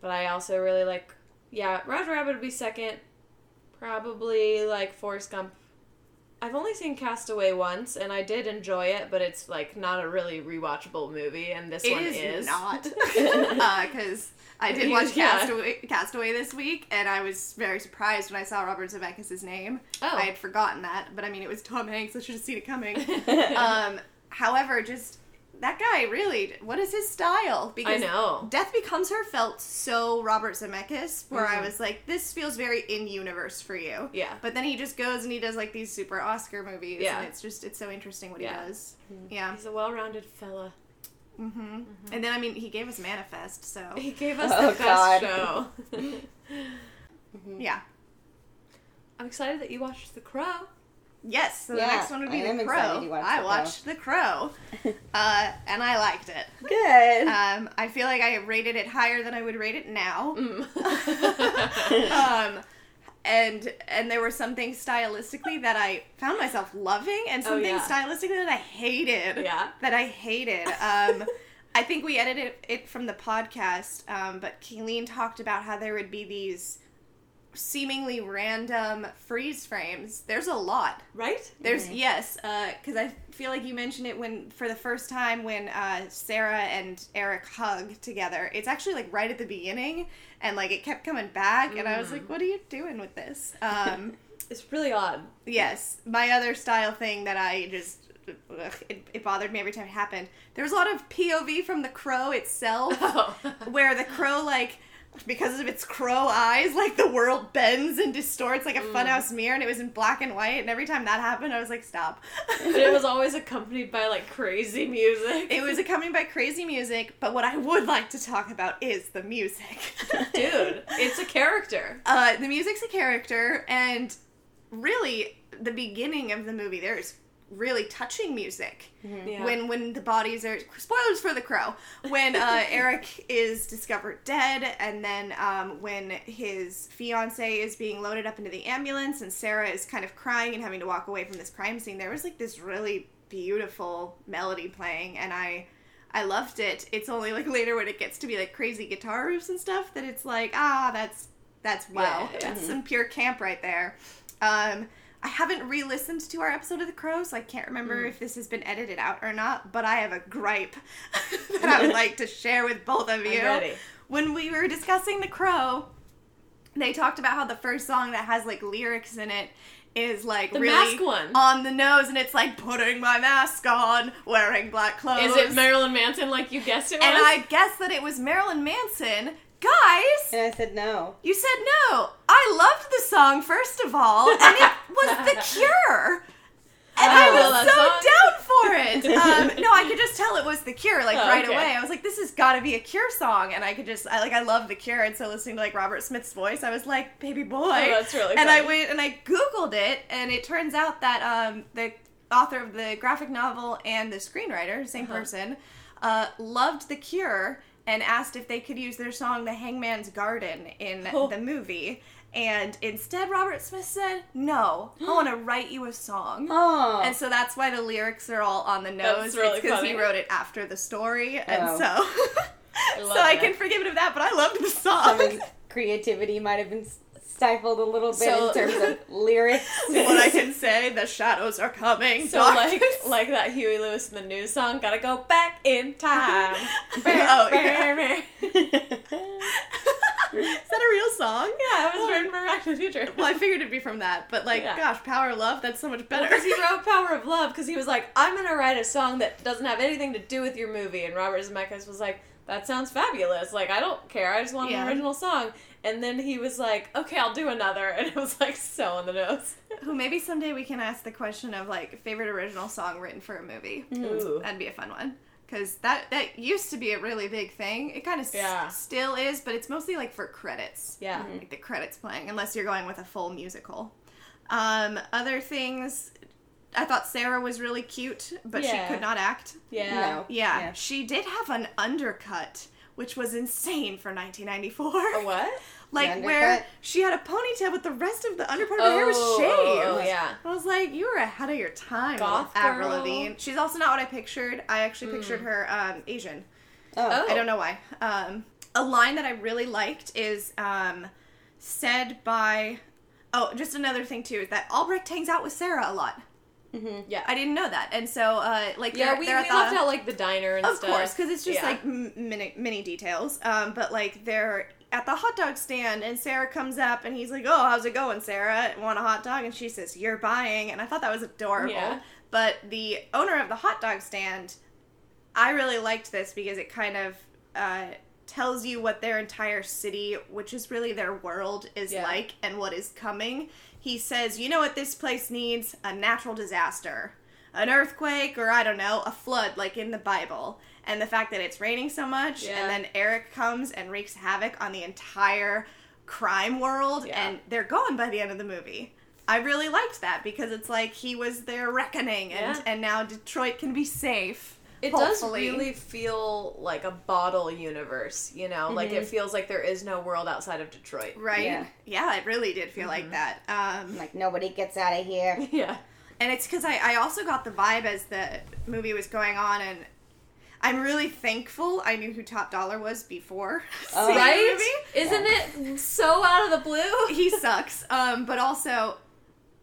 Speaker 1: But I also really like, yeah, Roger Rabbit would be second. Probably like Forrest Gump. I've only seen Castaway once, and I did enjoy it, but it's like not a really rewatchable movie, and this
Speaker 2: It
Speaker 1: one
Speaker 2: is,
Speaker 1: is
Speaker 2: not uh, because I did watch
Speaker 1: Yeah.
Speaker 2: Castaway, Castaway this week, and I was very surprised when I saw Robert Zemeckis' name.
Speaker 1: Oh.
Speaker 2: I had forgotten that, but I mean, it was Tom Hanks. I should have seen it coming. um, however, just that guy really. What is his style?
Speaker 1: I know.
Speaker 2: Death Becomes Her felt so Robert Zemeckis, where I
Speaker 1: Mhm.
Speaker 2: was like, this feels very in universe for you.
Speaker 1: Yeah.
Speaker 2: But then he just goes and he does like these super Oscar movies,
Speaker 1: Yeah.
Speaker 2: and it's just it's so interesting what
Speaker 1: Yeah. Mm-hmm.
Speaker 2: he does. Yeah.
Speaker 1: He's a well-rounded fella.
Speaker 2: Hmm And then I mean, he gave us Manifest, so
Speaker 1: He gave us
Speaker 3: Oh,
Speaker 1: the best
Speaker 3: God.
Speaker 1: show.
Speaker 2: yeah.
Speaker 1: I'm excited that you watched The Crow.
Speaker 2: Yes. So
Speaker 3: Yeah,
Speaker 2: the next one would be
Speaker 3: I
Speaker 2: The Crow.
Speaker 3: watched
Speaker 2: I
Speaker 3: The Crow.
Speaker 2: watched The Crow, uh, and I liked it.
Speaker 3: Good.
Speaker 2: Um, I feel like I rated it higher than I would rate it now.
Speaker 1: Mm.
Speaker 2: um, and and there were some things stylistically that I found myself loving, and some
Speaker 1: Oh,
Speaker 2: things stylistically that I hated.
Speaker 1: Yeah.
Speaker 2: That I hated. Um, I think we edited it from the podcast, um, but Kayleen talked about how there would be these seemingly random freeze frames. There's a lot.
Speaker 1: right?
Speaker 2: There's yes, because I feel like you mentioned it when for the first time when uh, Sarah and Eric hug together. It's actually like right at the beginning, and like it kept coming back, and I was like, "What are you doing with this?" Um,
Speaker 1: It's really odd.
Speaker 2: yes, my other style thing that I just ugh, it, it bothered me every time it happened. There was a lot of POV from the crow itself,
Speaker 1: Oh.
Speaker 2: where the crow like because of its crow eyes, like the world bends and distorts like a funhouse mirror, and it was in black and white. And every time that happened, I was like, "Stop!"
Speaker 1: But it was always accompanied by like crazy music.
Speaker 2: It was accompanied by crazy music, but what I would like to talk about is the music.
Speaker 1: Dude, it's a character.
Speaker 2: uh, the music's a character, and really, the beginning of the movie, there's really touching music.
Speaker 1: Yeah.
Speaker 2: When when the bodies are spoilers for the crow. When uh, Eric is discovered dead, and then um, when his fiance is being loaded up into the ambulance, and Sarah is kind of crying and having to walk away from this crime scene, there was like this really beautiful melody playing, and I I loved it. It's only like later when it gets to be like crazy guitar riffs and stuff that it's like ah that's that's wow
Speaker 1: Yeah,
Speaker 2: that's some pure camp right there. Um, I haven't re-listened to our episode of The Crow, so I can't remember
Speaker 1: Mm.
Speaker 2: if this has been edited out or not. But I have a gripe that I would like to share with both of you. When we were discussing The Crow, they talked about how the first song that has like lyrics in it is like
Speaker 1: The
Speaker 2: really
Speaker 1: mask one.
Speaker 2: on the nose, and it's like putting my mask on, wearing black clothes.
Speaker 1: Is it Marilyn Manson like you guessed it was?
Speaker 2: And I guessed that it was Marilyn Manson. Guys,
Speaker 3: and I said no.
Speaker 2: you said no. I loved the song, first of all, and it was The Cure. And I
Speaker 1: Oh,
Speaker 2: was so
Speaker 1: song?
Speaker 2: down for it. Um, no, I could just tell it was The Cure, like
Speaker 1: Oh,
Speaker 2: right
Speaker 1: okay.
Speaker 2: away. I was like, this has got to be a Cure song, and I could just, I like, I love The Cure, and so listening to like Robert Smith's voice, I was like, baby boy.
Speaker 1: Oh, that's really
Speaker 2: And I went and I googled it, and it turns out that um, the author of the graphic novel and the screenwriter, same
Speaker 1: Uh-huh.
Speaker 2: person, uh, loved The Cure and asked if they could use their song "The Hanging Garden" in
Speaker 1: Oh.
Speaker 2: the movie. And instead, Robert Smith said, "No, I want to write you a song."
Speaker 3: Oh.
Speaker 2: And so that's why the lyrics are all on the nose.
Speaker 1: Really
Speaker 2: because he wrote it after the story, and
Speaker 3: Oh.
Speaker 2: so
Speaker 1: love
Speaker 2: so I can forgive him of that. But I loved the song.
Speaker 3: of creativity might have been stifled a little bit
Speaker 1: So-
Speaker 3: in terms of lyrics.
Speaker 2: what I can say, the shadows are coming.
Speaker 1: So like
Speaker 2: darkness.
Speaker 1: like that Huey Lewis in the news song, gotta go back in time.
Speaker 2: oh yeah. Is that a real song?
Speaker 1: Yeah, it was written for Back to the Future.
Speaker 2: Well, I figured it'd be from that, but like,
Speaker 1: Yeah.
Speaker 2: gosh, Power of Love, that's so much better.
Speaker 1: Because he wrote Power of Love because he was like, I'm gonna write a song that doesn't have anything to do with your movie, and Robert Zemeckis was like, that sounds fabulous. Like I don't care. I just want
Speaker 2: Yeah.
Speaker 1: an original song. And then he was like, okay, I'll do another, and it was like so on the nose.
Speaker 2: Who maybe someday we can ask the question of like favorite original song written for a movie.
Speaker 1: Ooh.
Speaker 2: That'd be a fun one. Cause that that used to be a really big thing. It kind of
Speaker 1: Yeah.
Speaker 2: s- still is, but it's mostly like for credits.
Speaker 1: Yeah.
Speaker 2: like the credits playing, unless you're going with a full musical. Um, other things, I thought Sarah was really cute, but
Speaker 1: Yeah.
Speaker 2: she could not act.
Speaker 1: Yeah.
Speaker 3: No.
Speaker 2: Yeah,
Speaker 3: Yeah.
Speaker 2: she did have an undercut, which was insane for 1994.
Speaker 1: A what?
Speaker 2: like where she had a ponytail, but the rest of the underpart of her hair was
Speaker 1: Oh,
Speaker 2: shaved.
Speaker 1: oh, yeah.
Speaker 2: I was like, you were ahead of your time,
Speaker 1: Goth
Speaker 2: Avril
Speaker 1: girl.
Speaker 2: Lavigne. She's also not what I pictured. I actually pictured her um, Asian.
Speaker 3: Oh.
Speaker 1: Oh.
Speaker 2: I don't know why. Um, a line that I really liked is um, said by. Oh, just another thing too is that Albrecht hangs out with Sarah a lot.
Speaker 1: Yeah.
Speaker 2: I didn't know that, and so uh, like
Speaker 1: yeah,
Speaker 2: they're,
Speaker 1: we, we
Speaker 2: they're
Speaker 1: left out like the diner and stuff.
Speaker 2: of
Speaker 1: stuff.
Speaker 2: course, because it's just
Speaker 1: Yeah.
Speaker 2: like mini details. Um, but like they're at the hot dog stand, and Sarah comes up, and he's like, "Oh, how's it going, Sarah? Want a hot dog?" And she says, "You're buying," and I thought that was adorable.
Speaker 1: Yeah.
Speaker 2: But the owner of the hot dog stand, I really liked this because it kind of uh, tells you what their entire city, which is really their world, is
Speaker 1: Yeah.
Speaker 2: like and what is coming. He says, "You know what this place needs? A natural disaster." An earthquake, or I don't know, a flood, like in the Bible. And the fact that it's raining so much,
Speaker 1: Yeah.
Speaker 2: and then Eric comes and wreaks havoc on the entire crime world,
Speaker 1: Yeah.
Speaker 2: and they're gone by the end of the movie. I really liked that because it's like he was their reckoning, and
Speaker 1: Yeah.
Speaker 2: and now Detroit can be safe.
Speaker 1: It
Speaker 2: hopefully.
Speaker 1: does really feel like a bottle universe, you know? Like it feels like there is no world outside of Detroit.
Speaker 2: right.
Speaker 3: Yeah.
Speaker 2: Yeah, it really did feel like that. Um,
Speaker 3: Like nobody gets out of here.
Speaker 1: Yeah.
Speaker 2: and it's because I, I also got the vibe as the movie was going on, and I'm really thankful I knew who Top Dollar was before
Speaker 3: Oh.
Speaker 1: Right?
Speaker 2: movie.
Speaker 1: Isn't it so out of the blue?
Speaker 2: He sucks. Um, but also,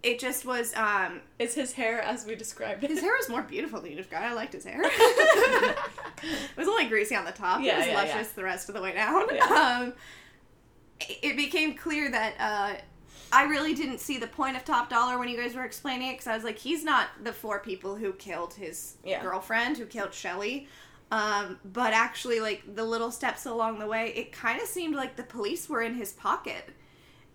Speaker 2: it just was. Um,
Speaker 1: It's his hair as we described it.
Speaker 2: his hair was more beautiful than you described. I liked his hair. it was only greasy on the top.
Speaker 1: Yeah,
Speaker 2: it was
Speaker 1: yeah,
Speaker 2: luscious
Speaker 1: yeah.
Speaker 2: the rest of the way down.
Speaker 1: Yeah.
Speaker 2: Um, it became clear that uh, I really didn't see the point of Top Dollar when you guys were explaining it because I was like, he's not the four people who killed his
Speaker 1: Yeah.
Speaker 2: girlfriend, who killed Shelly. Um, but actually, like the little steps along the way, it kind of seemed like the police were in his pocket,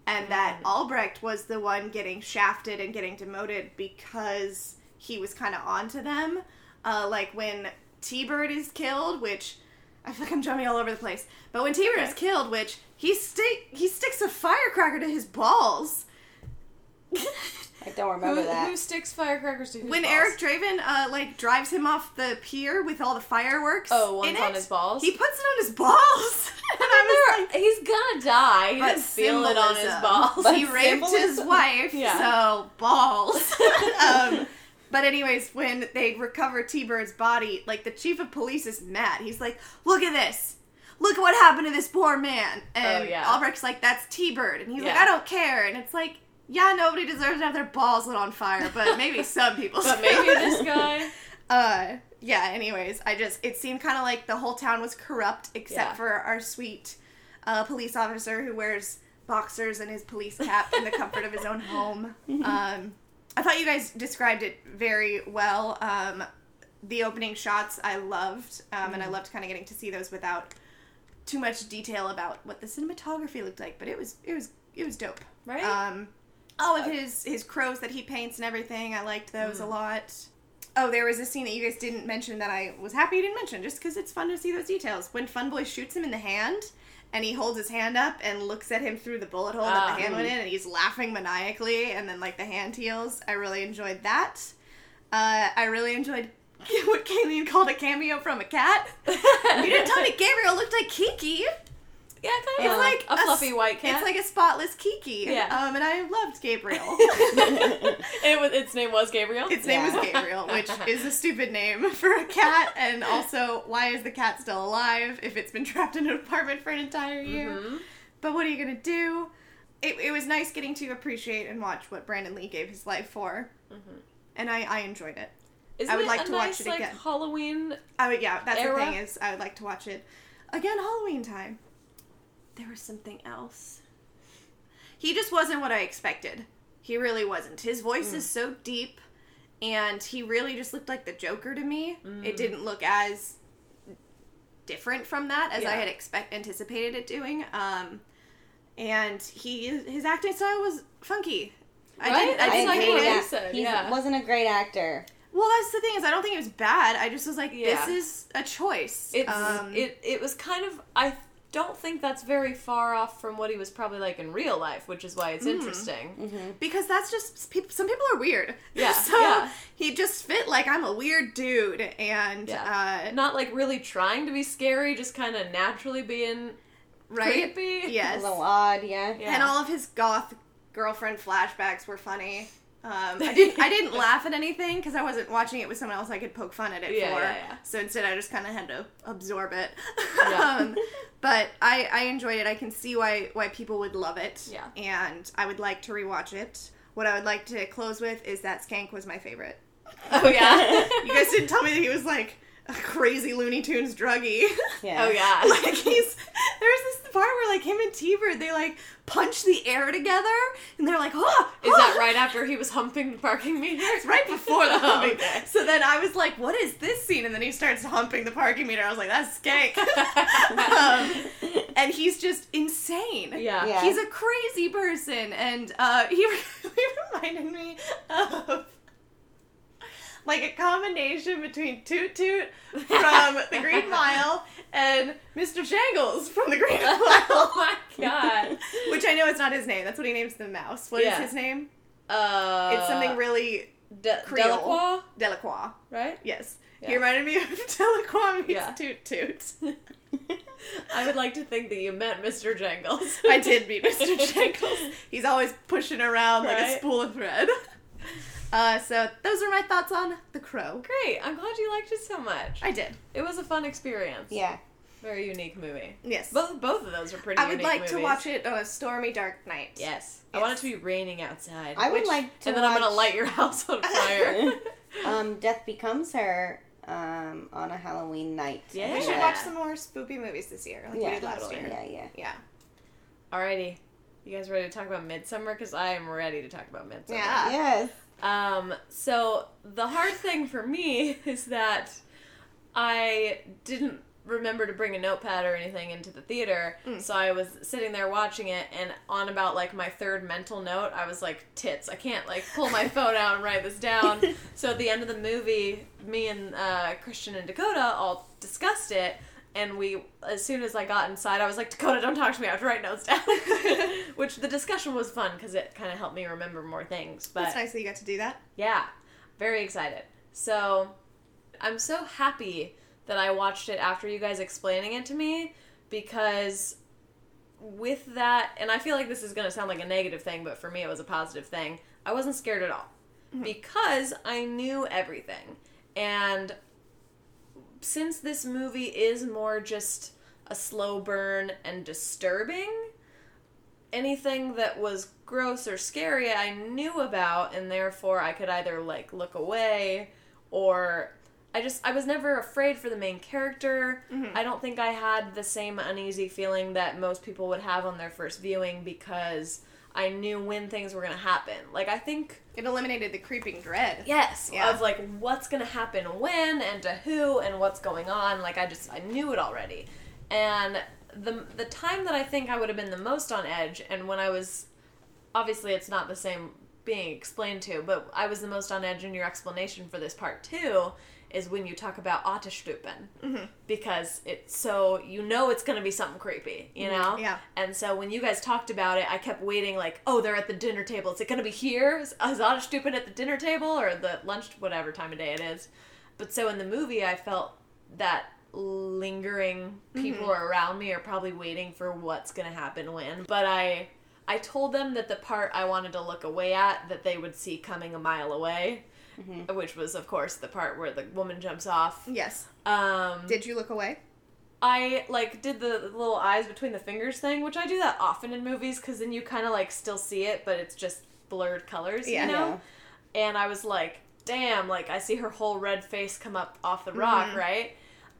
Speaker 2: and that. Albrecht was the one getting shafted and getting demoted because he was kind of onto them. Uh, like when T Bird is killed, which I feel like I'm jumping all over the place. But when T Bird is killed, which he stick he sticks a firecracker to his balls.
Speaker 3: I don't remember
Speaker 1: Who,
Speaker 3: that.
Speaker 1: who sticks firecrackers to his
Speaker 2: when
Speaker 1: balls?
Speaker 2: Eric Draven uh, like drives him off the pier with all the fireworks.
Speaker 1: Oh, one's
Speaker 2: in
Speaker 1: on
Speaker 2: it,
Speaker 1: his balls?
Speaker 2: He puts it on his balls. and I was like,
Speaker 1: He's gonna die. He
Speaker 2: But
Speaker 1: doesn't feel it on his balls.
Speaker 3: But
Speaker 2: he raped his wife,
Speaker 1: Yeah.
Speaker 2: so balls. um, but anyways, when they recover T Bird's body, like the chief of police is mad. He's like, "Look at this." Look at what happened to this poor man. And
Speaker 1: Oh, yeah.
Speaker 2: Albrecht's like, that's T Bird. And he's like, I don't care. And it's like, yeah, nobody deserves to have their balls lit on fire, but maybe some people
Speaker 1: but maybe this guy.
Speaker 2: Uh, yeah, anyways, I just, it seemed kind of like the whole town was corrupt except
Speaker 1: Yeah.
Speaker 2: for our sweet uh, police officer who wears boxers and his police cap in the comfort of his own home. Um, I thought you guys described it very well. Um, the opening shots I loved, um, and I loved kind of getting to see those without too much detail about what the cinematography looked like, but it was, it was, it was dope.
Speaker 1: Right?
Speaker 2: Um, all of his his crows that he paints and everything, I liked those a lot. Oh, there was a scene that you guys didn't mention that I was happy you didn't mention, just because it's fun to see those details. When Funboy shoots him in the hand, and he holds his hand up and looks at him through the bullet hole that
Speaker 1: Ah.
Speaker 2: the hand went in, and he's laughing maniacally, and then like the hand heals. I really enjoyed that. Uh, I really enjoyed what Kayleen called a cameo from a cat. You didn't tell me Gabriel looked like Kiki.
Speaker 1: Yeah, kind
Speaker 2: It's like
Speaker 1: a fluffy white cat.
Speaker 2: It's like a spotless Kiki.
Speaker 1: Yeah.
Speaker 2: Um, and I loved Gabriel.
Speaker 1: it was, its name was Gabriel.
Speaker 2: Its name
Speaker 3: Yeah.
Speaker 2: was Gabriel, which is a stupid name for a cat. And also, why is the cat still alive if it's been trapped in an apartment for an entire year?
Speaker 1: Mhm.
Speaker 2: But what are you gonna do? It, it was nice getting to appreciate and watch what Brandon Lee gave his life for,
Speaker 1: Mhm.
Speaker 2: and I, I enjoyed it.
Speaker 1: Isn't
Speaker 2: I would
Speaker 1: it
Speaker 2: like
Speaker 1: a
Speaker 2: to watch
Speaker 1: nice,
Speaker 2: it
Speaker 1: like,
Speaker 2: again.
Speaker 1: Halloween.
Speaker 2: I would, yeah, that's
Speaker 1: Era?
Speaker 2: the thing is, I would like to watch it again. Halloween time. There was something else. He just wasn't what I expected. He really wasn't. His voice is so deep, and he really just looked like the Joker to me. It didn't look as different from that as I had expect anticipated it doing. Um, and he his acting style was funky. I didn't, I didn't
Speaker 1: like
Speaker 2: hate it.
Speaker 1: you
Speaker 3: He
Speaker 1: yeah.
Speaker 3: wasn't a great actor.
Speaker 2: Well, that's the thing is, I don't think it was bad. I just was like,
Speaker 1: Yeah.
Speaker 2: this is a choice.
Speaker 1: It's
Speaker 2: Um,
Speaker 1: it. It was kind of. I don't think that's very far off from what he was probably like in real life, which is why it's
Speaker 2: Mm.
Speaker 1: interesting.
Speaker 2: because that's just peop some people are weird.
Speaker 1: Yeah,
Speaker 2: so
Speaker 1: yeah.
Speaker 2: he just fit like I'm a weird dude, and
Speaker 1: Yeah.
Speaker 2: uh,
Speaker 1: Not like really trying to be scary, just kind of naturally being
Speaker 2: right.
Speaker 1: creepy.
Speaker 2: Yes, a
Speaker 3: little odd, yeah.
Speaker 1: Yeah.
Speaker 2: and all of his goth girlfriend flashbacks were funny. Um, I didn't. I didn't laugh at anything because I wasn't watching it with someone else. I could poke fun at it
Speaker 1: Yeah,
Speaker 2: for.
Speaker 1: yeah, yeah.
Speaker 2: So instead, I just kind of had to absorb it.
Speaker 1: Yeah.
Speaker 2: um, but I, I enjoyed it. I can see why why people would love it.
Speaker 1: Yeah.
Speaker 2: And I would like to rewatch it. What I would like to close with is that Skank was my favorite.
Speaker 1: Oh yeah.
Speaker 2: You guys didn't tell me that he was like a crazy Looney Tunes druggie.
Speaker 3: Yeah.
Speaker 1: oh yeah.
Speaker 2: like he's there's this part where like him and T-Bird they like punch the air together and they're like, oh,
Speaker 1: Is that right after he was humping the parking meter?
Speaker 2: It's right before the humping.
Speaker 1: okay.
Speaker 2: So then I was like, what is this scene? And then he starts humping the parking meter. I was like, that's skank. um, and he's just insane.
Speaker 1: Yeah.
Speaker 3: Yeah.
Speaker 2: He's a crazy person. And uh, he really reminded me of like a combination between Toot Toot from The Green Mile and Mr. Jangles from The Green Mile.
Speaker 1: oh my god.
Speaker 2: Which I know is not his name. That's what he names the mouse. What is
Speaker 1: Yeah.
Speaker 2: his name?
Speaker 1: Uh,
Speaker 2: It's something really
Speaker 1: De-
Speaker 2: Creole.
Speaker 1: Delacroix,
Speaker 2: Delacroix.
Speaker 1: right?
Speaker 2: Yes. He reminded me of Delacroix meets
Speaker 1: Yeah.
Speaker 2: Toot Toot.
Speaker 1: I would like to think that you met Mr. Jangles.
Speaker 2: I did meet Mr. Jangles. He's always pushing around like a spool of thread. Uh, so those are my thoughts on The Crow.
Speaker 1: Great. I'm glad you liked it so much.
Speaker 2: I did.
Speaker 1: It was a fun experience.
Speaker 3: Yeah.
Speaker 1: Very unique movie.
Speaker 2: Yes.
Speaker 1: Both both of those are pretty
Speaker 2: I would
Speaker 1: unique
Speaker 2: like to watch it on a stormy, dark night.
Speaker 1: Yes. I want it to be raining outside.
Speaker 3: I would
Speaker 2: Which-
Speaker 3: like to
Speaker 1: and then I'm gonna light your house on fire.
Speaker 3: um, Death Becomes Her um, on a Halloween night.
Speaker 1: Yeah.
Speaker 2: We should
Speaker 1: Yeah.
Speaker 2: watch some more spooky movies this year, like
Speaker 3: Yeah,
Speaker 2: we did last
Speaker 1: totally.
Speaker 2: year.
Speaker 3: Yeah, yeah.
Speaker 2: Yeah.
Speaker 1: Alrighty. You guys ready to talk about Midsommar? Because I am ready to talk about Midsommar.
Speaker 2: Yeah.
Speaker 3: Yes.
Speaker 1: Um, so the hard thing for me is that I didn't remember to bring a notepad or anything into the theater.
Speaker 2: Mm.
Speaker 1: So I was sitting there watching it and on about like my third mental note, I was like, tits, I can't like pull my phone out and write this down. so at the end of the movie, me and uh, Christian and Dakota all discussed it. And we, as soon as I got inside, I was like, Dakota, don't talk to me. I have to write notes down. Which the discussion was fun because it kind of helped me remember more things. But
Speaker 2: It's nice that you got to do that.
Speaker 1: yeah, very excited. So I'm so happy that I watched it after you guys explaining it to me because with that, and I feel like this is going to sound like a negative thing, but for me it was a positive thing. I wasn't scared at all mm-hmm. because I knew everything. And since this movie is more just a slow burn and disturbing, anything that was gross or scary I knew about and therefore I could either like look away or I just I was never afraid for the main character.
Speaker 2: Mhm.
Speaker 1: I don't think I had the same uneasy feeling that most people would have on their first viewing because I knew when things were going to happen. Like I think
Speaker 2: It eliminated the creeping dread.
Speaker 1: yes
Speaker 2: Yeah.
Speaker 1: of like what's going to happen when and to who and what's going on. Like I just I knew it already. And the the time that I think I would have been the most on edge and when I was obviously it's not the same being explained to, but I was the most on edge in your explanation for this part too, is when you talk about Otterstupen. Mm-hmm. Because it's so, you know it's going to be something creepy, you mm-hmm. know?
Speaker 2: Yeah.
Speaker 1: And so when you guys talked about it, I kept waiting, like, oh, they're at the dinner table. Is it going to be here? Is, is Otterstupen at the dinner table or the lunch, whatever time of day it is? But so in the movie, I felt that lingering people mm-hmm. around me are probably waiting for what's going to happen when. But I. I told them that the part I wanted to look away at that they would see coming a mile away, which was of course the part where the woman jumps off.
Speaker 2: Yes.
Speaker 1: Um,
Speaker 2: Did you look away?
Speaker 1: I like did the little eyes between the fingers thing, which I do that often in movies because then you kind of like still see it, but it's just blurred colors,
Speaker 2: Yeah.
Speaker 1: you know. And I was like, damn, like I see her whole red face come up off the rock, right?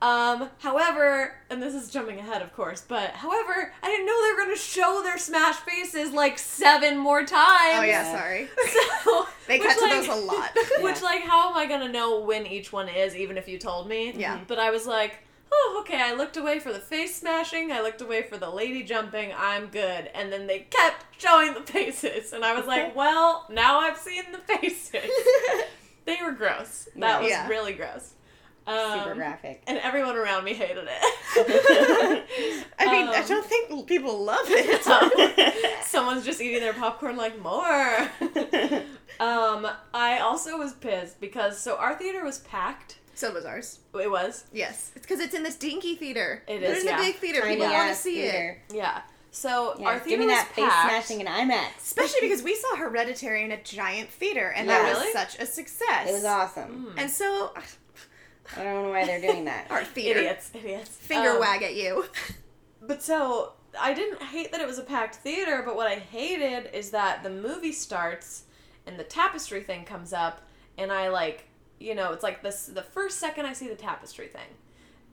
Speaker 1: Um, however, and this is jumping ahead, of course, but however, I didn't know they were gonna show their smash faces like seven more times.
Speaker 2: Oh yeah,
Speaker 3: Yeah.
Speaker 2: sorry.
Speaker 1: So
Speaker 2: They cut to
Speaker 1: like-
Speaker 2: those a lot.
Speaker 1: Which, like, how am I gonna know when each one is, even if you told me?
Speaker 2: Yeah.
Speaker 1: But I was like, oh, okay, I looked away for the face smashing, I looked away for the lady jumping, I'm good. And then they kept showing the faces, and I was like, well, now I've seen the faces. they were gross. That was
Speaker 2: Yeah.
Speaker 1: really gross. Um,
Speaker 3: Super graphic.
Speaker 1: And everyone around me hated it.
Speaker 2: I mean, I
Speaker 1: Um,
Speaker 2: don't think people love it.
Speaker 1: Someone's just eating their popcorn like more. um, I also was pissed because so our theater was packed.
Speaker 2: so was ours.
Speaker 1: It was.
Speaker 2: Yes, it's because it's in this dinky theater.
Speaker 1: It is.
Speaker 2: Put
Speaker 1: is,
Speaker 2: in
Speaker 1: yeah.
Speaker 2: the big theater. People want to
Speaker 3: ass
Speaker 2: see it.
Speaker 1: Yeah. So
Speaker 3: Yeah,
Speaker 1: our
Speaker 3: give
Speaker 1: theater
Speaker 3: me
Speaker 1: was
Speaker 3: that face
Speaker 1: packed.
Speaker 3: smashing in IMAX.
Speaker 2: Especially because we saw Hereditary in a giant theater, and
Speaker 3: Yeah.
Speaker 2: that was
Speaker 1: Really?
Speaker 2: such a success.
Speaker 3: It was awesome.
Speaker 2: And so,
Speaker 3: I don't know why they're doing that.
Speaker 2: our theater
Speaker 1: Idiots, idiots.
Speaker 2: finger
Speaker 1: Um,
Speaker 2: wag at you.
Speaker 1: But so I didn't hate that it was a packed theater, but what I hated is that the movie starts and the tapestry thing comes up, and I like, you know, it's like this the first second I see the tapestry thing,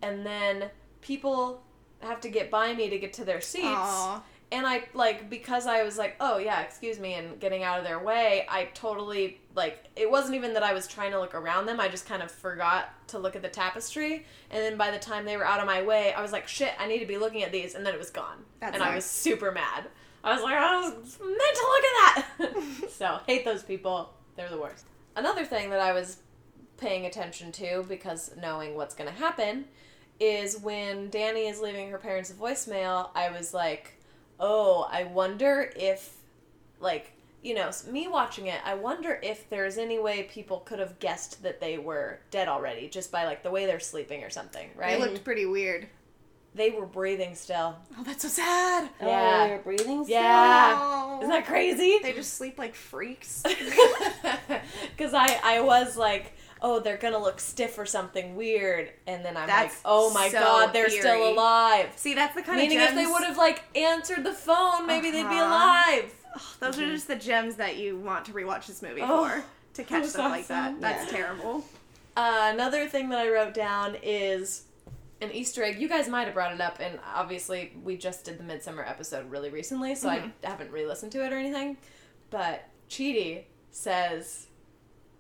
Speaker 1: and then people have to get by me to get to their seats.
Speaker 2: Aw.
Speaker 1: And I like because I was like, oh yeah, excuse me, and getting out of their way. I totally like it wasn't even that I was trying to look around them. I just kind of forgot to look at the tapestry, and then by the time they were out of my way, I was like, shit, I need to be looking at these, and then it was gone,
Speaker 2: That's
Speaker 1: and I was super mad. I was like, I was meant to look at that. so hate those people. They're the worst. Another thing that I was paying attention to because knowing what's going to happen is when Dani is leaving her parents a voicemail, I was like, oh, I wonder if, like, you know, me watching it, I wonder if there's any way people could have guessed that they were dead already just by, like, the way they're sleeping or something, right?
Speaker 2: They looked pretty weird.
Speaker 1: They were breathing still.
Speaker 2: Oh, that's so sad.
Speaker 3: Oh,
Speaker 1: Yeah.
Speaker 3: you're breathing still?
Speaker 1: Yeah.
Speaker 2: Oh.
Speaker 1: Isn't that crazy?
Speaker 2: They just sleep like freaks.
Speaker 1: Because I, I was like, oh, they're gonna look stiff or something weird, and then I'm like, oh my
Speaker 2: so
Speaker 1: god, they're
Speaker 2: eerie.
Speaker 1: still alive.
Speaker 2: See, that's the kind
Speaker 1: Meaning,
Speaker 2: of meaning
Speaker 1: if they would have like answered the phone, maybe they'd be
Speaker 2: Uh-huh.
Speaker 1: alive.
Speaker 2: Those are just the gems that you want to rewatch this movie
Speaker 1: Oh,
Speaker 2: for to catch stuff like that. That's
Speaker 3: Yeah.
Speaker 2: terrible.
Speaker 1: Uh, another thing that I wrote down is an Easter egg. You guys might have brought it up, and obviously we just did the Midsommar episode really recently, so I haven't re-listened to it or anything. But Chidi says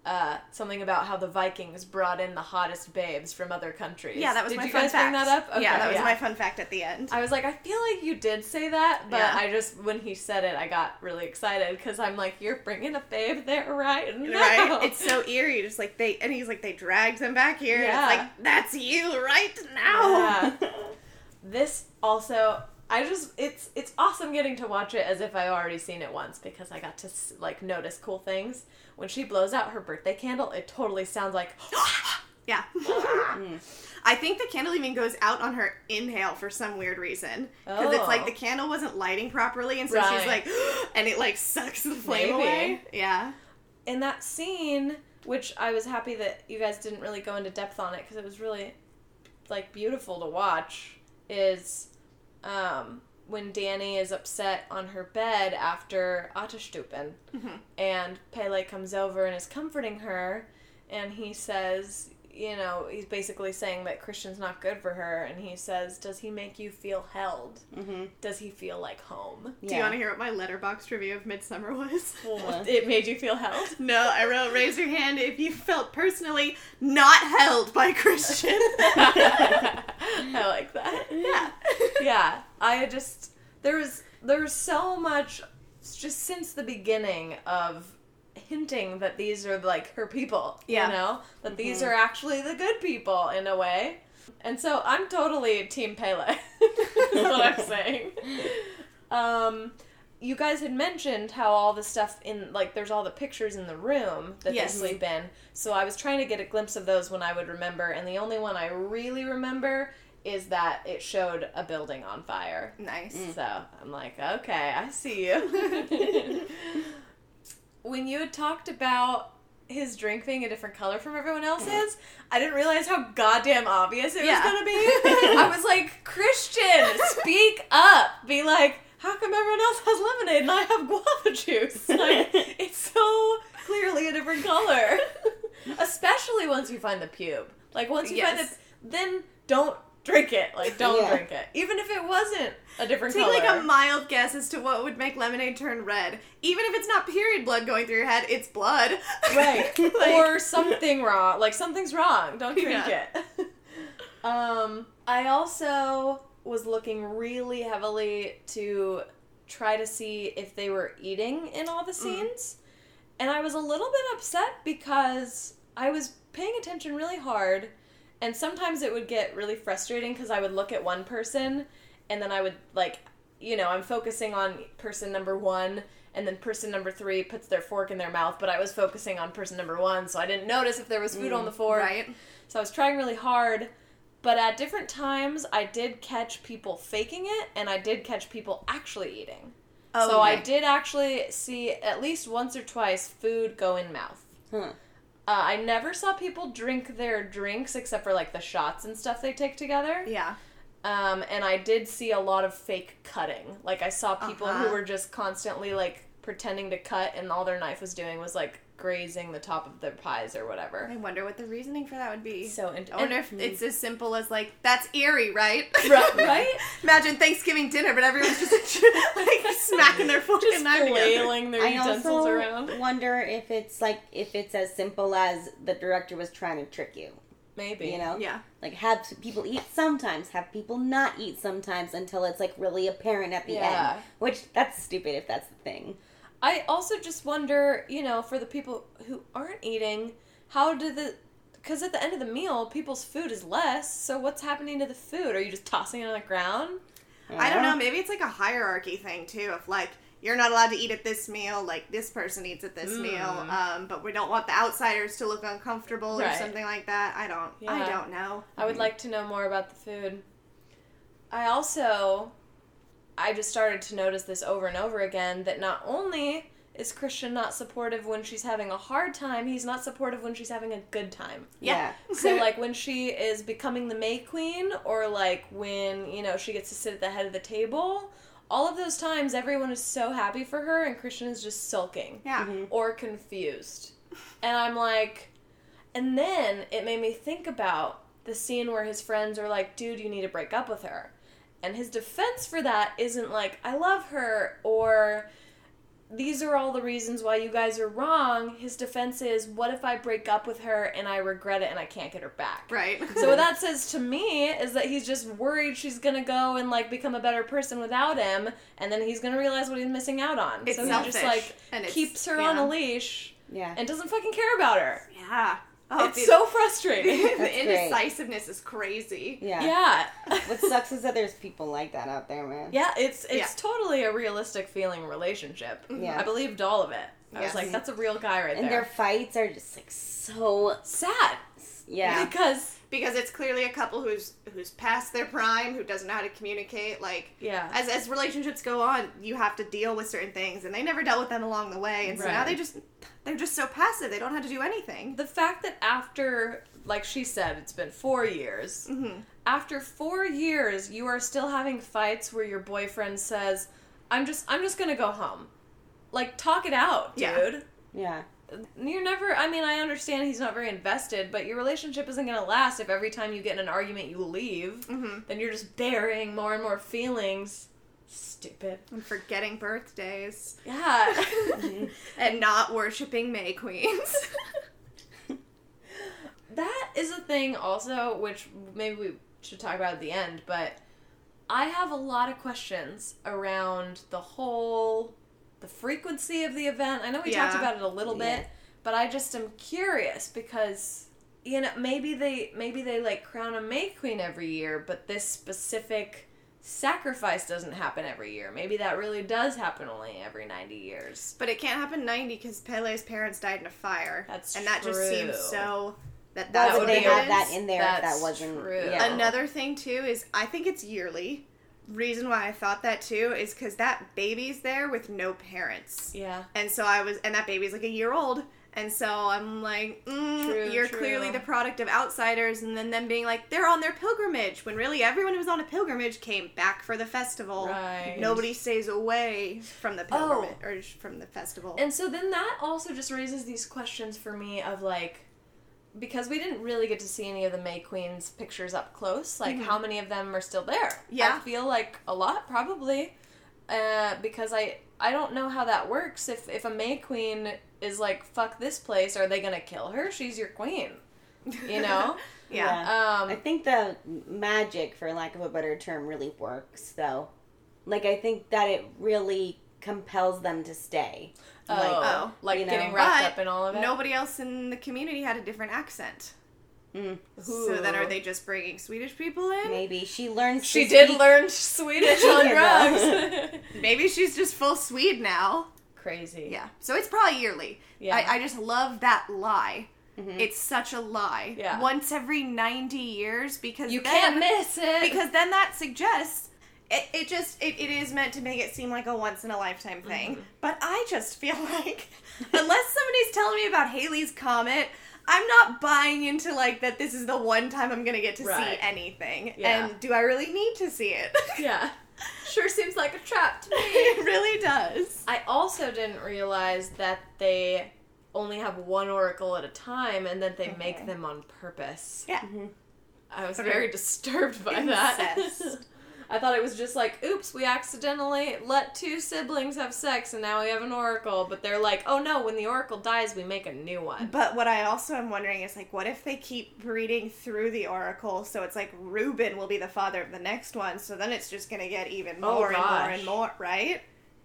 Speaker 1: uh, something about how the Vikings brought in the hottest babes from other countries.
Speaker 2: Yeah, that was
Speaker 1: did
Speaker 2: my
Speaker 1: you
Speaker 2: fun
Speaker 1: guys
Speaker 2: fact.
Speaker 1: bring that up?
Speaker 2: yeah, that was my fun fact at the end.
Speaker 1: I was like, I feel like you did say that, but
Speaker 2: Yeah.
Speaker 1: I just when he said it, I got really excited because I'm like, you're bringing a babe there right now.
Speaker 2: Right? It's so eerie. Just like they, and he's like, they dragged them back here.
Speaker 1: Yeah.
Speaker 2: And it's like, that's you right now.
Speaker 1: Yeah. this also I just it's it's awesome getting to watch it as if I already seen it once because I got to like notice cool things. When she blows out her birthday candle, it totally sounds like
Speaker 2: Yeah. I think the candle even goes out on her inhale for some weird reason. Because it's like
Speaker 1: Oh.
Speaker 2: the candle wasn't lighting properly, and so
Speaker 1: Right.
Speaker 2: she's like, and it like sucks the flame
Speaker 1: Maybe.
Speaker 2: away. Yeah.
Speaker 1: in that scene, which I was happy that you guys didn't really go into depth on it because it was really like beautiful to watch. Is um, when Dani is upset on her bed after Otterstupen, and Pelle comes over and is comforting her, and he says, you know, he's basically saying that Christian's not good for her, and he says, "Does he make you feel held?
Speaker 3: hmm
Speaker 1: Does he feel like home?
Speaker 2: Do you want to hear what my Letterboxd review of Midsommar was?
Speaker 1: it made you feel held."
Speaker 2: No, I wrote raise your hand if you felt personally not held by Christian.
Speaker 1: I like that.
Speaker 2: yeah.
Speaker 1: yeah, I just there was there was so much just since the beginning of hinting that these are like her people.
Speaker 2: Yeah.
Speaker 1: You know? That these
Speaker 3: Mhm.
Speaker 1: are actually the good people in a way. And so I'm totally Team Pelle. is what I'm saying. Um you guys had mentioned how all the stuff in like there's all the pictures in the room that
Speaker 2: Yes.
Speaker 1: they sleep in. So I was trying to get a glimpse of those when I would remember, and the only one I really remember is that it showed a building on fire.
Speaker 2: Nice.
Speaker 1: So I'm like, okay, I see you. when you had talked about his drink being a different color from everyone else's, I didn't realize how goddamn obvious it
Speaker 2: Yeah.
Speaker 1: was gonna be. I was like, Christian, speak up. Be like, how come everyone else has lemonade and I have guava juice? Like, it's so clearly a different color. Especially once you find the pube. Like once you find
Speaker 2: Yes.
Speaker 1: it, then don't drink it. Like don't
Speaker 3: Yeah.
Speaker 1: drink it, even if it wasn't a different
Speaker 2: Take
Speaker 1: color.
Speaker 2: like a mild guess as to what would make lemonade turn red. Even if it's not period blood going through your head, it's blood.
Speaker 1: right,
Speaker 2: Like-
Speaker 1: or something wrong. Like something's wrong. Don't drink
Speaker 2: Yeah.
Speaker 1: it. um, I also was looking really heavily to try to see if they were eating in all the scenes. And I was a little bit upset because I was paying attention really hard, and sometimes it would get really frustrating because I would look at one person and then I would, like, you know, I'm focusing on person number one, and then person number three puts their fork in their mouth, but I was focusing on person number one, so I didn't notice if there was food on the fork.
Speaker 2: Right?
Speaker 1: So I was trying really hard, but at different times I did catch people faking it, and I did catch people actually eating.
Speaker 2: Oh,
Speaker 1: so I did actually see at least once or twice food go in mouth.
Speaker 3: Huh.
Speaker 1: Uh, I never saw people drink their drinks except for like the shots and stuff they take together.
Speaker 2: Yeah.
Speaker 1: Um, and I did see a lot of fake cutting. Like I saw people
Speaker 2: Uh-huh.
Speaker 1: who were just constantly like pretending to cut, and all their knife was doing was like grazing the top of their pies or whatever.
Speaker 2: I wonder what the reasoning for that would be.
Speaker 1: So int-
Speaker 2: I wonder if it's as simple as like that's eerie, right?
Speaker 1: Right- right?
Speaker 2: Imagine Thanksgiving dinner, but everyone's just like smacking their fork
Speaker 1: just
Speaker 2: and knife
Speaker 1: flailing their
Speaker 3: I
Speaker 1: utensils
Speaker 3: also
Speaker 1: around.
Speaker 3: wonder if it's like if it's as simple as the director was trying to trick you.
Speaker 1: Maybe
Speaker 3: You know,
Speaker 2: Yeah.
Speaker 3: like have people eat sometimes, have people not eat sometimes until it's like really apparent at the
Speaker 1: Yeah.
Speaker 3: end. Which that's stupid if that's the thing.
Speaker 1: I also just wonder, you know, for the people who aren't eating, how do the because at the end of the meal, people's food is less. So what's happening to the food? Are you just tossing it on the ground?
Speaker 2: I don't know. Maybe it's like a hierarchy thing too. Of like you're not allowed to eat at this meal, like this person eats at this
Speaker 1: Mm.
Speaker 2: meal, um, but we don't want the outsiders to look uncomfortable or something like that. I don't. I don't know.
Speaker 1: I would like to know more about the food. I also I just started to notice this over and over again that not only is Christian not supportive when she's having a hard time, he's not supportive when she's having a good time.
Speaker 3: Yeah.
Speaker 1: So like when she is becoming the May Queen or like when, you know, she gets to sit at the head of the table, all of those times everyone is so happy for her and Christian is just sulking
Speaker 2: Yeah.
Speaker 3: Mhm.
Speaker 1: or confused. And I'm like and then it made me think about the scene where his friends are like, "Dude, you need to break up with her." And his defense for that isn't like, "I love her" or these are all the reasons why you guys are wrong. His defense is, what if I break up with her and I regret it and I can't get her back?
Speaker 2: Right.
Speaker 1: So what that says to me is that he's just worried she's gonna go and like become a better person without him, and then he's gonna realize what he's missing out on.
Speaker 2: It's
Speaker 1: so he
Speaker 2: selfish,
Speaker 1: just like
Speaker 2: and
Speaker 1: keeps her on a leash
Speaker 3: Yeah.
Speaker 1: and doesn't fucking care about her.
Speaker 2: yeah. Oh,
Speaker 1: it's
Speaker 2: the-
Speaker 1: so frustrating.
Speaker 2: the
Speaker 3: That's great.
Speaker 2: indecisiveness is crazy.
Speaker 3: yeah.
Speaker 1: yeah.
Speaker 3: What sucks is that there's people like that out there, man.
Speaker 1: Yeah, it's it's
Speaker 2: Yeah.
Speaker 1: totally a realistic feeling relationship. Mm-hmm.
Speaker 3: Yeah.
Speaker 1: I believed all of it. I
Speaker 2: Yes.
Speaker 1: was like, that's a real guy right
Speaker 3: And
Speaker 1: there.
Speaker 3: And their fights are just like so
Speaker 1: sad.
Speaker 3: yeah.
Speaker 1: Because
Speaker 2: Because it's clearly a couple who's who's past their prime, who doesn't know how to communicate. Like
Speaker 1: yeah.
Speaker 2: as as relationships go on, you have to deal with certain things, and they never dealt with them along the way, and so now they just they're just so passive. They don't have to do anything.
Speaker 1: the fact that after like she said, it's been four years.
Speaker 2: Mm-hmm.
Speaker 1: After four years, you are still having fights where your boyfriend says, "I'm just, I'm just gonna go home." Like, talk it out, dude.
Speaker 2: Yeah.
Speaker 3: Yeah.
Speaker 1: You're never. I mean, I understand he's not very invested, but your relationship isn't gonna last if every time you get in an argument you leave.
Speaker 2: Mm-hmm.
Speaker 1: Then you're just burying more and more feelings. Stupid.
Speaker 2: And forgetting birthdays
Speaker 1: Yeah.
Speaker 2: and not worshiping May Queens.
Speaker 1: That is a thing also, which maybe we should talk about at the end, but I have a lot of questions around the whole the frequency of the event. I know we
Speaker 2: Yeah.
Speaker 1: talked about it a little
Speaker 3: Yeah.
Speaker 1: bit, but I just am curious because you know maybe they maybe they like crown a May Queen every year, but this specific sacrifice doesn't happen every year. Maybe that really does happen only every 90 years.
Speaker 2: But it can't happen 90 because Pelle's parents died in a fire.
Speaker 1: That's
Speaker 2: And that just seems so. That
Speaker 3: Why
Speaker 2: that's
Speaker 3: would
Speaker 2: what
Speaker 3: they
Speaker 2: it
Speaker 3: have that in there if that wasn't
Speaker 1: true.
Speaker 3: Yeah.
Speaker 2: Another thing too is I think it's yearly. Reason why I thought that too is because that baby's there with no parents,
Speaker 1: Yeah.
Speaker 2: and so I was, and that baby's like a year old, and so I'm like, mm,
Speaker 1: True,
Speaker 2: you're
Speaker 1: true.
Speaker 2: clearly the product of outsiders, and then them being like they're on their pilgrimage when really everyone who was on a pilgrimage came back for the festival.
Speaker 1: Right.
Speaker 2: Nobody stays away from the
Speaker 1: Oh.
Speaker 2: pilgrimage or from the festival.
Speaker 1: And so then that also just raises these questions for me of like because we didn't really get to see any of the May Queen's pictures up close, like
Speaker 2: Mhm.
Speaker 1: how many of them are still there?
Speaker 2: Yeah.
Speaker 1: I feel like a lot probably. Uh, because I I don't know how that works. If if a May Queen is like fuck this place, are they gonna kill her? She's your queen, you know.
Speaker 2: yeah.
Speaker 1: um,
Speaker 3: I think the magic, for lack of a better term, really works though. Like I think that it really compels them to stay.
Speaker 1: Oh,
Speaker 3: Like,
Speaker 2: oh,
Speaker 1: like
Speaker 3: you know.
Speaker 1: getting wrapped
Speaker 2: But
Speaker 1: up in all of it.
Speaker 2: Nobody else in the community had a different accent.
Speaker 3: mm,
Speaker 2: So then are they just bringing Swedish people in?
Speaker 3: maybe she learns.
Speaker 1: She
Speaker 3: to
Speaker 1: did
Speaker 3: speak-
Speaker 1: learn Swedish on drugs.
Speaker 2: Maybe she's just full Swede now.
Speaker 1: Crazy.
Speaker 2: Yeah. So it's probably yearly.
Speaker 1: Yeah.
Speaker 2: I, I just love that lie.
Speaker 3: Mhm.
Speaker 2: It's such a lie.
Speaker 1: Yeah.
Speaker 2: Once every 90 years because
Speaker 1: You
Speaker 2: then,
Speaker 1: can't miss it.
Speaker 2: because then that suggests it, it just it, it is meant to make it seem like a once in a lifetime thing.
Speaker 1: Mhm.
Speaker 2: But I just feel like unless somebody's telling me about Halley's comet, I'm not buying into like that this is the one time I'm gonna get to
Speaker 1: Right.
Speaker 2: see anything.
Speaker 1: Yeah.
Speaker 2: And do I really need to see it?
Speaker 1: yeah. Sure seems like a trap to me.
Speaker 2: it really does.
Speaker 1: I also didn't realize that they only have one oracle at a time and that they make them on purpose.
Speaker 2: Yeah.
Speaker 3: Mhm.
Speaker 1: I was very disturbed by that. I thought it was just like, oops, we accidentally let two siblings have sex and now we have an oracle. But they're like, oh no, when the oracle dies, we make a new one.
Speaker 2: But what I also am wondering is like, what if they keep breeding through the oracle? So it's like Ruben will be the father of the next one. So then it's just gonna get even
Speaker 1: Oh,
Speaker 2: more and more and more, right?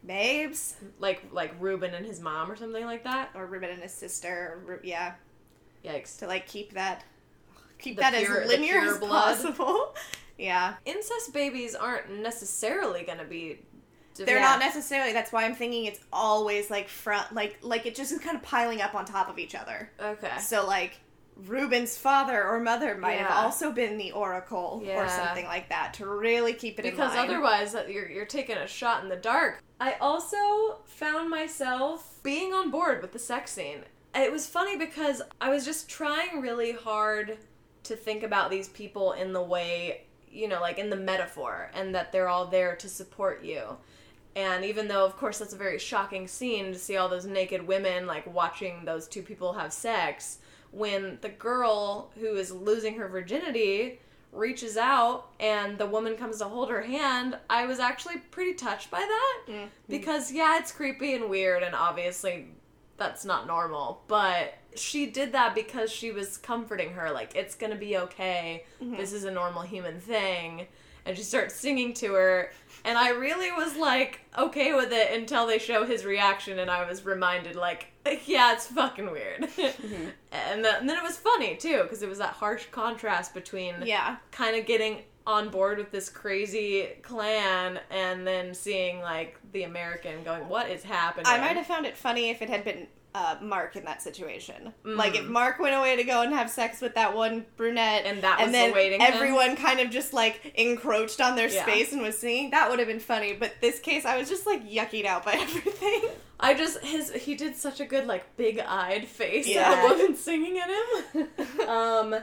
Speaker 2: Babes
Speaker 1: Like like Ruben and his mom or something like that.
Speaker 2: or Ruben and his sister, or, yeah,
Speaker 1: Yikes.
Speaker 2: to like keep that, keep
Speaker 1: The
Speaker 2: that
Speaker 1: pure-
Speaker 2: as linear as
Speaker 1: blood.
Speaker 2: possible. yeah,
Speaker 1: Incest babies aren't necessarily gonna be.
Speaker 2: they're
Speaker 1: yeah.
Speaker 2: not necessarily. That's why I'm thinking it's always like front, like like it just is kind of piling up on top of each other.
Speaker 1: Okay.
Speaker 2: So like Ruben's father or mother might
Speaker 1: Yeah.
Speaker 2: have also been the oracle or something like that to really keep it
Speaker 1: because
Speaker 2: in mind.
Speaker 1: otherwise uh, you're you're taking a shot in the dark. I also found myself being on board with the sex scene. It was funny because I was just trying really hard to think about these people in the way, you know, like in the metaphor and that they're all there to support you. And even though of course that's a very shocking scene to see all those naked women like watching those two people have sex, when the girl who is losing her virginity reaches out and the woman comes to hold her hand, I was actually pretty touched by that.
Speaker 2: Mm.
Speaker 1: Because, yeah, it's creepy and weird, and obviously that's not normal. But she did that because she was comforting her, like, it's gonna be okay.
Speaker 2: Mhm.
Speaker 1: This is a normal human thing. And she starts singing to her, and I really was like okay with it until they show his reaction, and I was reminded, like, yeah, it's fucking weird. and, then, and then it was funny too, because it was that harsh contrast between
Speaker 2: Yeah.
Speaker 1: kind of getting on board with this crazy clan and then seeing like the American going, "What is happening?"
Speaker 2: I might have found it funny if it had been uh, Mark in that situation.
Speaker 1: Mm.
Speaker 2: Like if Mark went away to go and have sex with that one brunette,
Speaker 1: And that was
Speaker 2: and then
Speaker 1: him?
Speaker 2: everyone kind of just like encroached on their
Speaker 1: Yeah.
Speaker 2: space and was singing. That would have been funny. But this case, I was just like yuckied out by everything.
Speaker 1: I just his he did such a good like big-eyed face at the woman singing at him. um,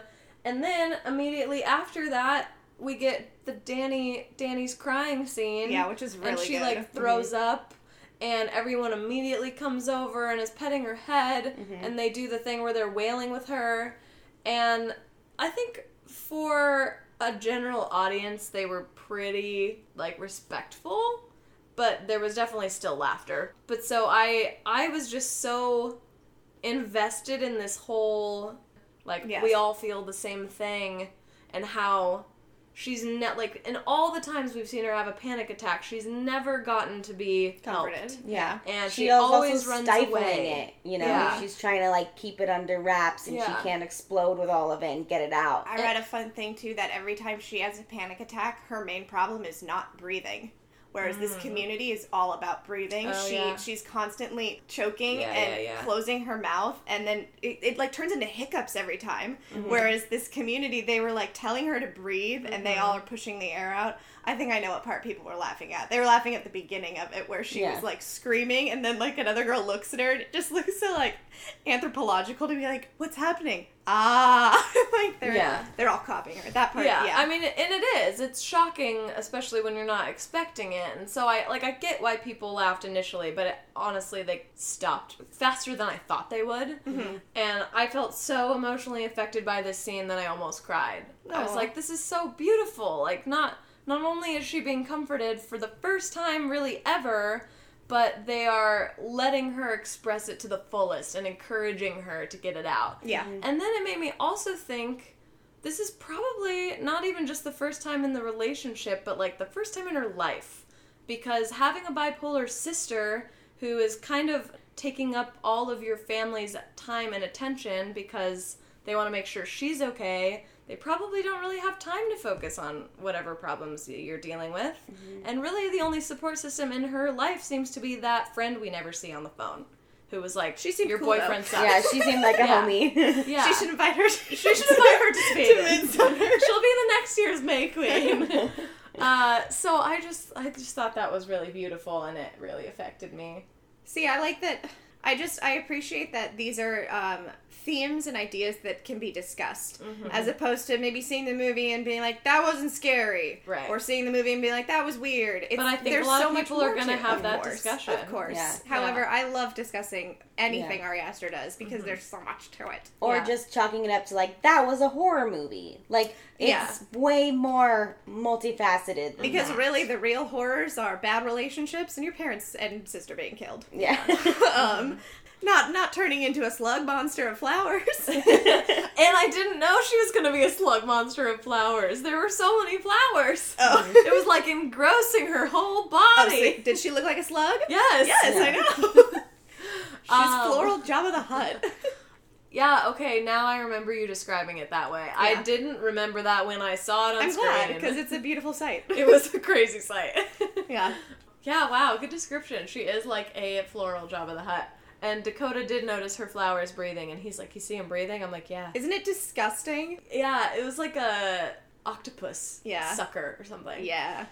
Speaker 1: and then immediately after that, we get the Dani Dani's crying scene.
Speaker 2: yeah, which is really
Speaker 1: and she
Speaker 2: good.
Speaker 1: like throws up and everyone immediately comes over and is petting her head
Speaker 3: Mhm.
Speaker 1: and they do the thing where they're wailing with her and i think for a general audience they were pretty like respectful but there was definitely still laughter but so i i was just so invested in this whole like
Speaker 2: Yes.
Speaker 1: we all feel the same thing and how she's ne- like in all the times we've seen her have a panic attack, she's never gotten to be
Speaker 2: Comforted.
Speaker 1: helped.
Speaker 3: Yeah.
Speaker 1: And
Speaker 3: she
Speaker 1: she always
Speaker 3: also
Speaker 1: runs
Speaker 3: stifling
Speaker 1: away.
Speaker 3: it. You know,
Speaker 1: Yeah.
Speaker 3: she's trying to like keep it under wraps, and
Speaker 1: Yeah.
Speaker 3: she can't explode with all of it and get it out.
Speaker 2: I read a fun thing too that every time she has a panic attack, her main problem is not breathing. Whereas this community is all about breathing.
Speaker 1: Mm. Oh,
Speaker 2: she
Speaker 1: yeah.
Speaker 2: she's constantly choking
Speaker 1: Yeah,
Speaker 2: and
Speaker 1: yeah,
Speaker 2: closing her mouth, and then it, it like turns into hiccups every time.
Speaker 1: Mm-hmm.
Speaker 2: Whereas this community, they were like telling her to breathe, and they
Speaker 1: Mm-hmm.
Speaker 2: all are pushing the air out. I think I know what part people were laughing at. They were laughing at the beginning of it, where she was like screaming, and then like another girl looks at her, and it just looks so like anthropological to be like, "What's happening?" Ah, like they're
Speaker 1: Yeah.
Speaker 2: they're all copying her. That part,
Speaker 1: yeah,
Speaker 2: yeah.
Speaker 1: I mean, and it is. It's shocking, especially when you're not expecting it. And so I like I get why people laughed initially, but it, honestly, they stopped faster than I thought they would.
Speaker 2: Mm-hmm.
Speaker 1: And I felt so emotionally affected by this scene that I almost cried. I was like, this is so beautiful. Like not not only is she being comforted for the first time really ever, but they are letting her express it to the fullest and encouraging her to get it out.
Speaker 2: yeah. Mm-hmm.
Speaker 1: And then it made me also think this is probably not even just the first time in the relationship, but like the first time in her life. Because having a bipolar sister who is kind of taking up all of your family's time and attention because they want to make sure she's okay, they probably don't really have time to focus on whatever problems you're dealing with. And really, the only support system in her life seems to be that friend we never see on the phone. Who was like,
Speaker 2: She seemed
Speaker 1: your
Speaker 2: cool, though.
Speaker 1: boyfriend sucks.
Speaker 3: yeah, she seemed like a
Speaker 1: Yeah.
Speaker 3: homie.
Speaker 1: Yeah.
Speaker 2: She should invite her. To,
Speaker 1: She should invite her to Spain.
Speaker 2: to Midsommar.
Speaker 1: She'll be the next year's May Queen. uh, so I just, I just thought that was really beautiful, and it really affected me.
Speaker 2: See, I like that. I just I appreciate that these are um, themes and ideas that can be discussed,
Speaker 1: Mm-hmm.
Speaker 2: as opposed to maybe seeing the movie and being like that wasn't scary,
Speaker 1: Right.
Speaker 2: Or seeing the movie and being like that was weird. It's,
Speaker 1: But I think a lot of
Speaker 2: so much
Speaker 1: people are gonna
Speaker 2: to-
Speaker 1: have that
Speaker 2: course,
Speaker 1: discussion.
Speaker 2: Of course.
Speaker 3: Yeah.
Speaker 2: However,
Speaker 1: Yeah.
Speaker 2: I love discussing anything Ari Aster does because there's so much to it.
Speaker 3: or
Speaker 1: Yeah.
Speaker 3: just chalking it up to like that was a horror movie. Like it's
Speaker 2: Yeah.
Speaker 3: way more multifaceted. Than
Speaker 2: Because
Speaker 3: that.
Speaker 2: really, the real horrors are bad relationships and your parents and sister being killed.
Speaker 3: yeah.
Speaker 2: um, not not turning into a slug monster of flowers.
Speaker 1: and I didn't know she was gonna be a slug monster of flowers. There were so many flowers.
Speaker 2: Oh.
Speaker 1: It was like engrossing her whole
Speaker 2: Oh,
Speaker 1: body.
Speaker 2: so did she look like a slug?
Speaker 1: yes.
Speaker 2: Yes,
Speaker 3: Yeah.
Speaker 2: I know. She's
Speaker 1: Um,
Speaker 2: floral Jabba the Hutt.
Speaker 1: Yeah, okay, now I remember you describing it that way. I didn't remember that when I saw it on
Speaker 2: I'm
Speaker 1: screen.
Speaker 2: glad because it's a beautiful sight.
Speaker 1: it was a crazy sight.
Speaker 2: yeah.
Speaker 1: Yeah, wow, good description. She is like a floral Jabba the Hutt. And Dakota did notice her flowers breathing, and he's like, "You see him breathing?" I'm like, "Yeah."
Speaker 2: Isn't it disgusting?
Speaker 1: Yeah, it was like a octopus
Speaker 2: Yeah.
Speaker 1: sucker or something.
Speaker 2: Yeah.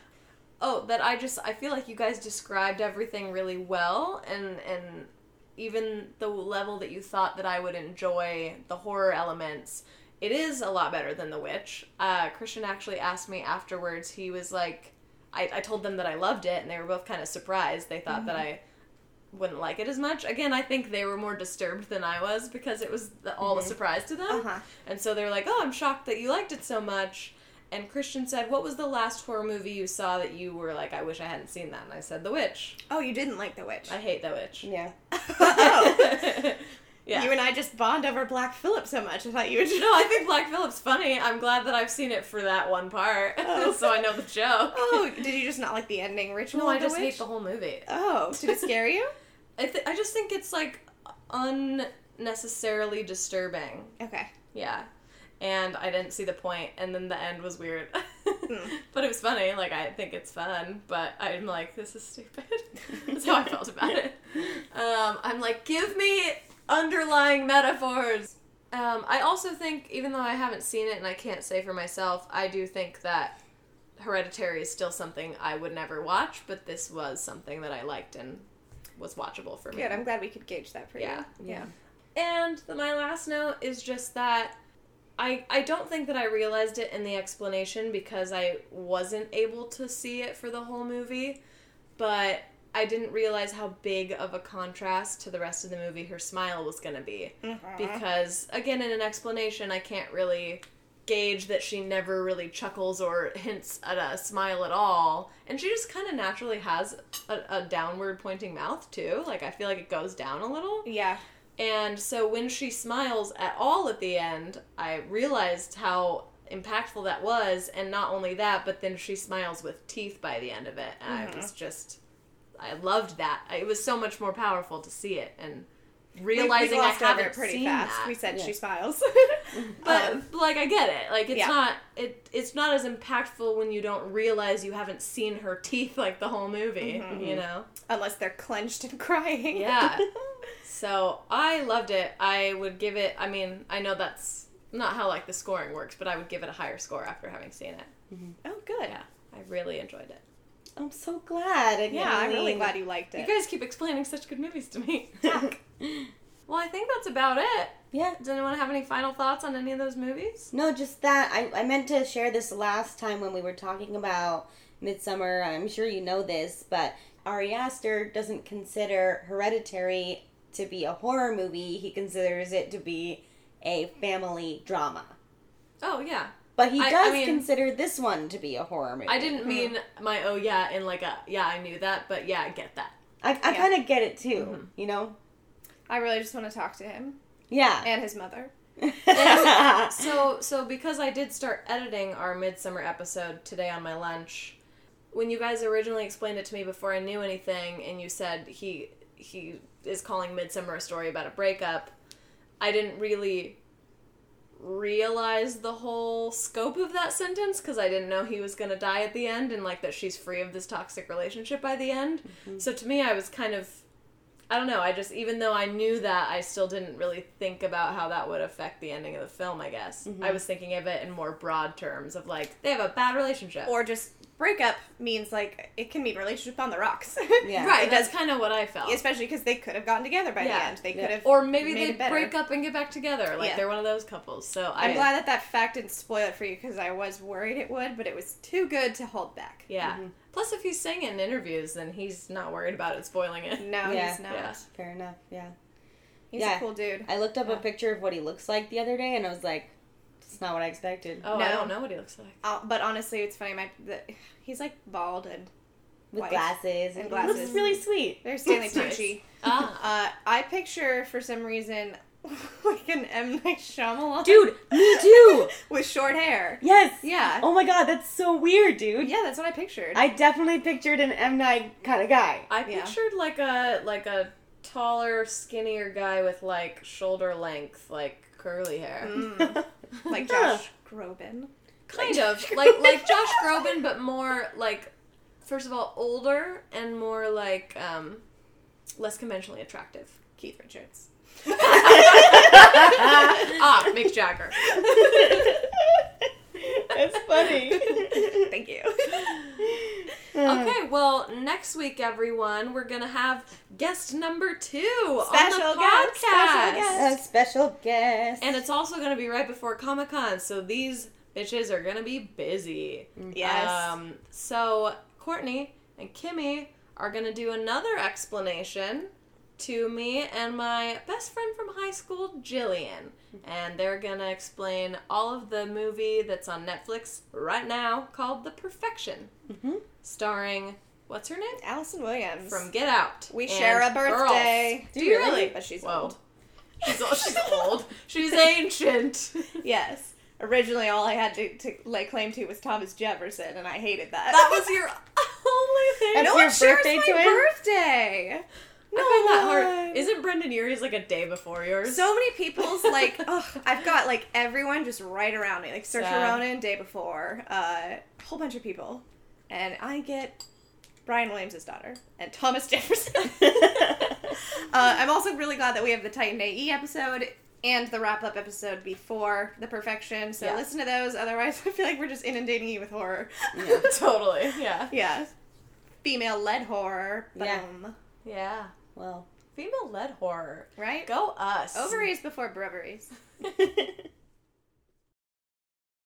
Speaker 1: Oh, that I just I feel like you guys described everything really well, and and even the level that you thought that I would enjoy the horror elements, it is a lot better than The Witch. Uh, Christian actually asked me afterwards. He was like, I, I told them that I loved it, and they were both kind of surprised. They thought that I wouldn't like it as much. Again, I think they were more disturbed than I was because it was the, all a surprise to them.
Speaker 2: Uh-huh.
Speaker 1: And so they were like, "Oh, I'm shocked that you liked it so much." And Christian said, "What was the last horror movie you saw that you were like, I wish I hadn't seen that?" And I said, "The Witch."
Speaker 2: Oh, you didn't like The Witch.
Speaker 1: I hate The Witch.
Speaker 3: yeah.
Speaker 2: oh.
Speaker 1: yeah.
Speaker 2: You and I just bond over Black Phillip so much. I thought you would.
Speaker 1: no, I think Black Phillip's funny. I'm glad that I've seen it for that one part,
Speaker 2: Oh.
Speaker 1: so I know the joke.
Speaker 2: Oh, did you just not like the ending ritual?
Speaker 1: no, I just
Speaker 2: witch?
Speaker 1: hate the whole movie.
Speaker 2: Oh, did it scare you?
Speaker 1: I th- I just think it's like unnecessarily disturbing.
Speaker 2: Okay.
Speaker 1: Yeah. And I didn't see the point, and then the end was weird.
Speaker 2: Hmm.
Speaker 1: But it was funny. Like, I think it's fun, but I'm like, this is stupid. That's how I felt about it. Um, I'm like, give me underlying metaphors. Um, I also think, even though I haven't seen it and I can't say for myself, I do think that Hereditary is still something I would never watch, but this was something that I liked and was watchable for me.
Speaker 2: Good. I'm glad we could gauge that for
Speaker 1: Yeah.
Speaker 2: you. Yeah. Yeah.
Speaker 1: And the, my last note is just that I I don't think that I realized it in the explanation because I wasn't able to see it for the whole movie, but I didn't realize how big of a contrast to the rest of the movie her smile was going to be. Mm-hmm. Because again in an explanation I can't really gauge that she never really chuckles or hints at a smile at all. And she just kind of naturally has a, a downward pointing mouth too. Like I feel like it goes down a little.
Speaker 2: Yeah.
Speaker 1: And so when she smiles at all at the end, I realized how impactful that was and not only that but then she smiles with teeth by the end of it and i mm-hmm. was just i loved that it was so much more powerful to see it and realizing
Speaker 2: we
Speaker 1: i haven't
Speaker 2: pretty
Speaker 1: seen
Speaker 2: fast.
Speaker 1: that
Speaker 2: We said
Speaker 3: Yeah.
Speaker 2: she smiles.
Speaker 1: but
Speaker 2: Um,
Speaker 1: like i get it like it's
Speaker 2: yeah.
Speaker 1: not it it's not as impactful when you don't realize you haven't seen her teeth like the whole movie
Speaker 2: Mm-hmm.
Speaker 1: you know
Speaker 2: unless they're clenched and crying.
Speaker 1: yeah so i loved it i would give it i mean i know that's not how like the scoring works but i would give it a higher score after having seen it
Speaker 2: oh, good.
Speaker 1: yeah i really enjoyed it
Speaker 3: I'm so glad.
Speaker 2: Yeah, I'm really glad you liked it.
Speaker 1: you guys keep explaining such good movies to me well i think that's about it
Speaker 3: Yeah.
Speaker 1: does anyone have any final thoughts on any of those movies
Speaker 3: No, just that. I, I meant to share this last time when we were talking about Midsommar. I'm sure you know this, but Ari Aster doesn't consider Hereditary to be a horror movie. He considers it to be a family drama.
Speaker 1: oh yeah
Speaker 3: But he
Speaker 1: I- I
Speaker 3: does
Speaker 1: mean-
Speaker 3: consider this one to be a horror movie.
Speaker 1: I didn't mean my oh yeah in like a yeah I knew that, but yeah I get that.
Speaker 3: I, I
Speaker 2: Yeah.
Speaker 3: kind of get it too,
Speaker 1: Mhm.
Speaker 3: you know?
Speaker 2: I really just want to talk to him
Speaker 3: Yeah.
Speaker 2: and his mother.
Speaker 1: So so because I did start editing our Midsommar episode today on my lunch, when you guys originally explained it to me before I knew anything, and you said he he is calling Midsommar a story about a breakup, I didn't really realize the whole scope of that sentence because I didn't know he was going to die at the end and like that she's free of this toxic relationship by the end. Mm-hmm. So to me I was kind of I don't know, I just even though I knew that I still didn't really think about how that would affect the ending of the film, I guess. Mm-hmm. I was thinking of it in more broad terms of like they have a bad relationship.
Speaker 2: Or just breakup means like it can mean relationship on the rocks.
Speaker 3: Yeah.
Speaker 1: right,
Speaker 2: it
Speaker 1: that's kind of what I felt.
Speaker 2: Especially because they could have gotten together by the
Speaker 1: Yeah.
Speaker 2: end. They
Speaker 3: Yeah.
Speaker 2: could have.
Speaker 1: or maybe they break up and get back together. Like
Speaker 2: Yeah.
Speaker 1: they're one of those couples. So
Speaker 2: I'm
Speaker 1: I
Speaker 2: glad that that fact didn't spoil it for you because I was worried it would, but it was too good to hold back.
Speaker 1: Yeah.
Speaker 3: Mhm.
Speaker 1: Plus if he's saying it in interviews then he's not worried about it spoiling it.
Speaker 2: No,
Speaker 3: Yeah.
Speaker 2: he's not.
Speaker 1: Yeah.
Speaker 3: Fair enough, yeah.
Speaker 2: He's
Speaker 3: Yeah.
Speaker 2: a cool dude.
Speaker 3: I looked up
Speaker 1: Yeah.
Speaker 3: a picture of what he looks like the other day and I was like, it's not what I expected.
Speaker 1: Oh, I don't know what he looks like.
Speaker 2: Uh, but honestly, it's funny. My the, he's like bald and
Speaker 3: With
Speaker 2: white
Speaker 3: glasses.
Speaker 2: and glasses.
Speaker 3: He
Speaker 2: glasses.
Speaker 3: looks really sweet.
Speaker 2: there's Stanley
Speaker 1: That's nice.
Speaker 2: Tucci.
Speaker 1: Ah.
Speaker 2: Uh, I picture for some reason like an M Night Shyamalan,
Speaker 3: Dude, me too!
Speaker 2: with short hair.
Speaker 3: Yes!
Speaker 2: Yeah,
Speaker 3: Oh my god, that's so weird, dude.
Speaker 2: yeah, that's what I pictured.
Speaker 3: I definitely pictured an M. Night kind of guy.
Speaker 1: I
Speaker 2: Yeah.
Speaker 1: pictured like a like a taller, skinnier guy with like shoulder length, like curly hair.
Speaker 2: Mm, like Josh Groban.
Speaker 1: Kind of like like Josh Groban, but more like first of all older and more like um less conventionally attractive.
Speaker 2: Keith Richards.
Speaker 1: ah, Mick Jagger.
Speaker 3: That's funny.
Speaker 2: Thank you.
Speaker 1: Okay, well, next week, everyone, we're gonna have guest number two
Speaker 2: Special
Speaker 1: on the
Speaker 2: guest,
Speaker 1: podcast.
Speaker 2: special guest.
Speaker 3: A special guest.
Speaker 1: And it's also gonna be right before Comic Con, so these bitches are gonna be busy.
Speaker 2: Yes.
Speaker 1: Um, so Courtney and Kimmy are gonna do another explanation to me and my best friend from high school, Jillian. And they're gonna explain all of the movie that's on Netflix right now called The Perfection,
Speaker 3: Mhm.
Speaker 1: starring what's her name?
Speaker 2: Allison Williams.
Speaker 1: From Get Out.
Speaker 2: We share a
Speaker 1: Girls.
Speaker 2: birthday.
Speaker 1: Do you really?
Speaker 2: But she's
Speaker 1: Whoa.
Speaker 2: old.
Speaker 1: She's old. She's old. She's ancient.
Speaker 2: Yes. Originally, all I had to, to lay claim to was Thomas Jefferson, and I hated that.
Speaker 1: That was your only thing.
Speaker 3: That's
Speaker 2: no
Speaker 3: your birthday
Speaker 2: my
Speaker 3: to
Speaker 2: birthday. No
Speaker 1: I find that hard. Isn't Brendon Urie's like a day before yours?
Speaker 2: So many people's like, ugh, I've got like everyone just right around me, like Saoirse
Speaker 1: Sad.
Speaker 2: Ronan day before, uh, a whole bunch of people, and I get Brian Williams' daughter and Thomas Jefferson. uh, I'm also really glad that we have the Titan AE episode and the wrap up episode before the Perfection. So
Speaker 1: Yeah.
Speaker 2: listen to those. Otherwise, I feel like we're just inundating you with horror.
Speaker 3: Yeah.
Speaker 1: totally. Yeah.
Speaker 2: yeah, female led horror. Boom.
Speaker 1: Yeah.
Speaker 3: Well.
Speaker 1: Female led horror.
Speaker 2: Right.
Speaker 1: Go us.
Speaker 2: Ovaries before breweries.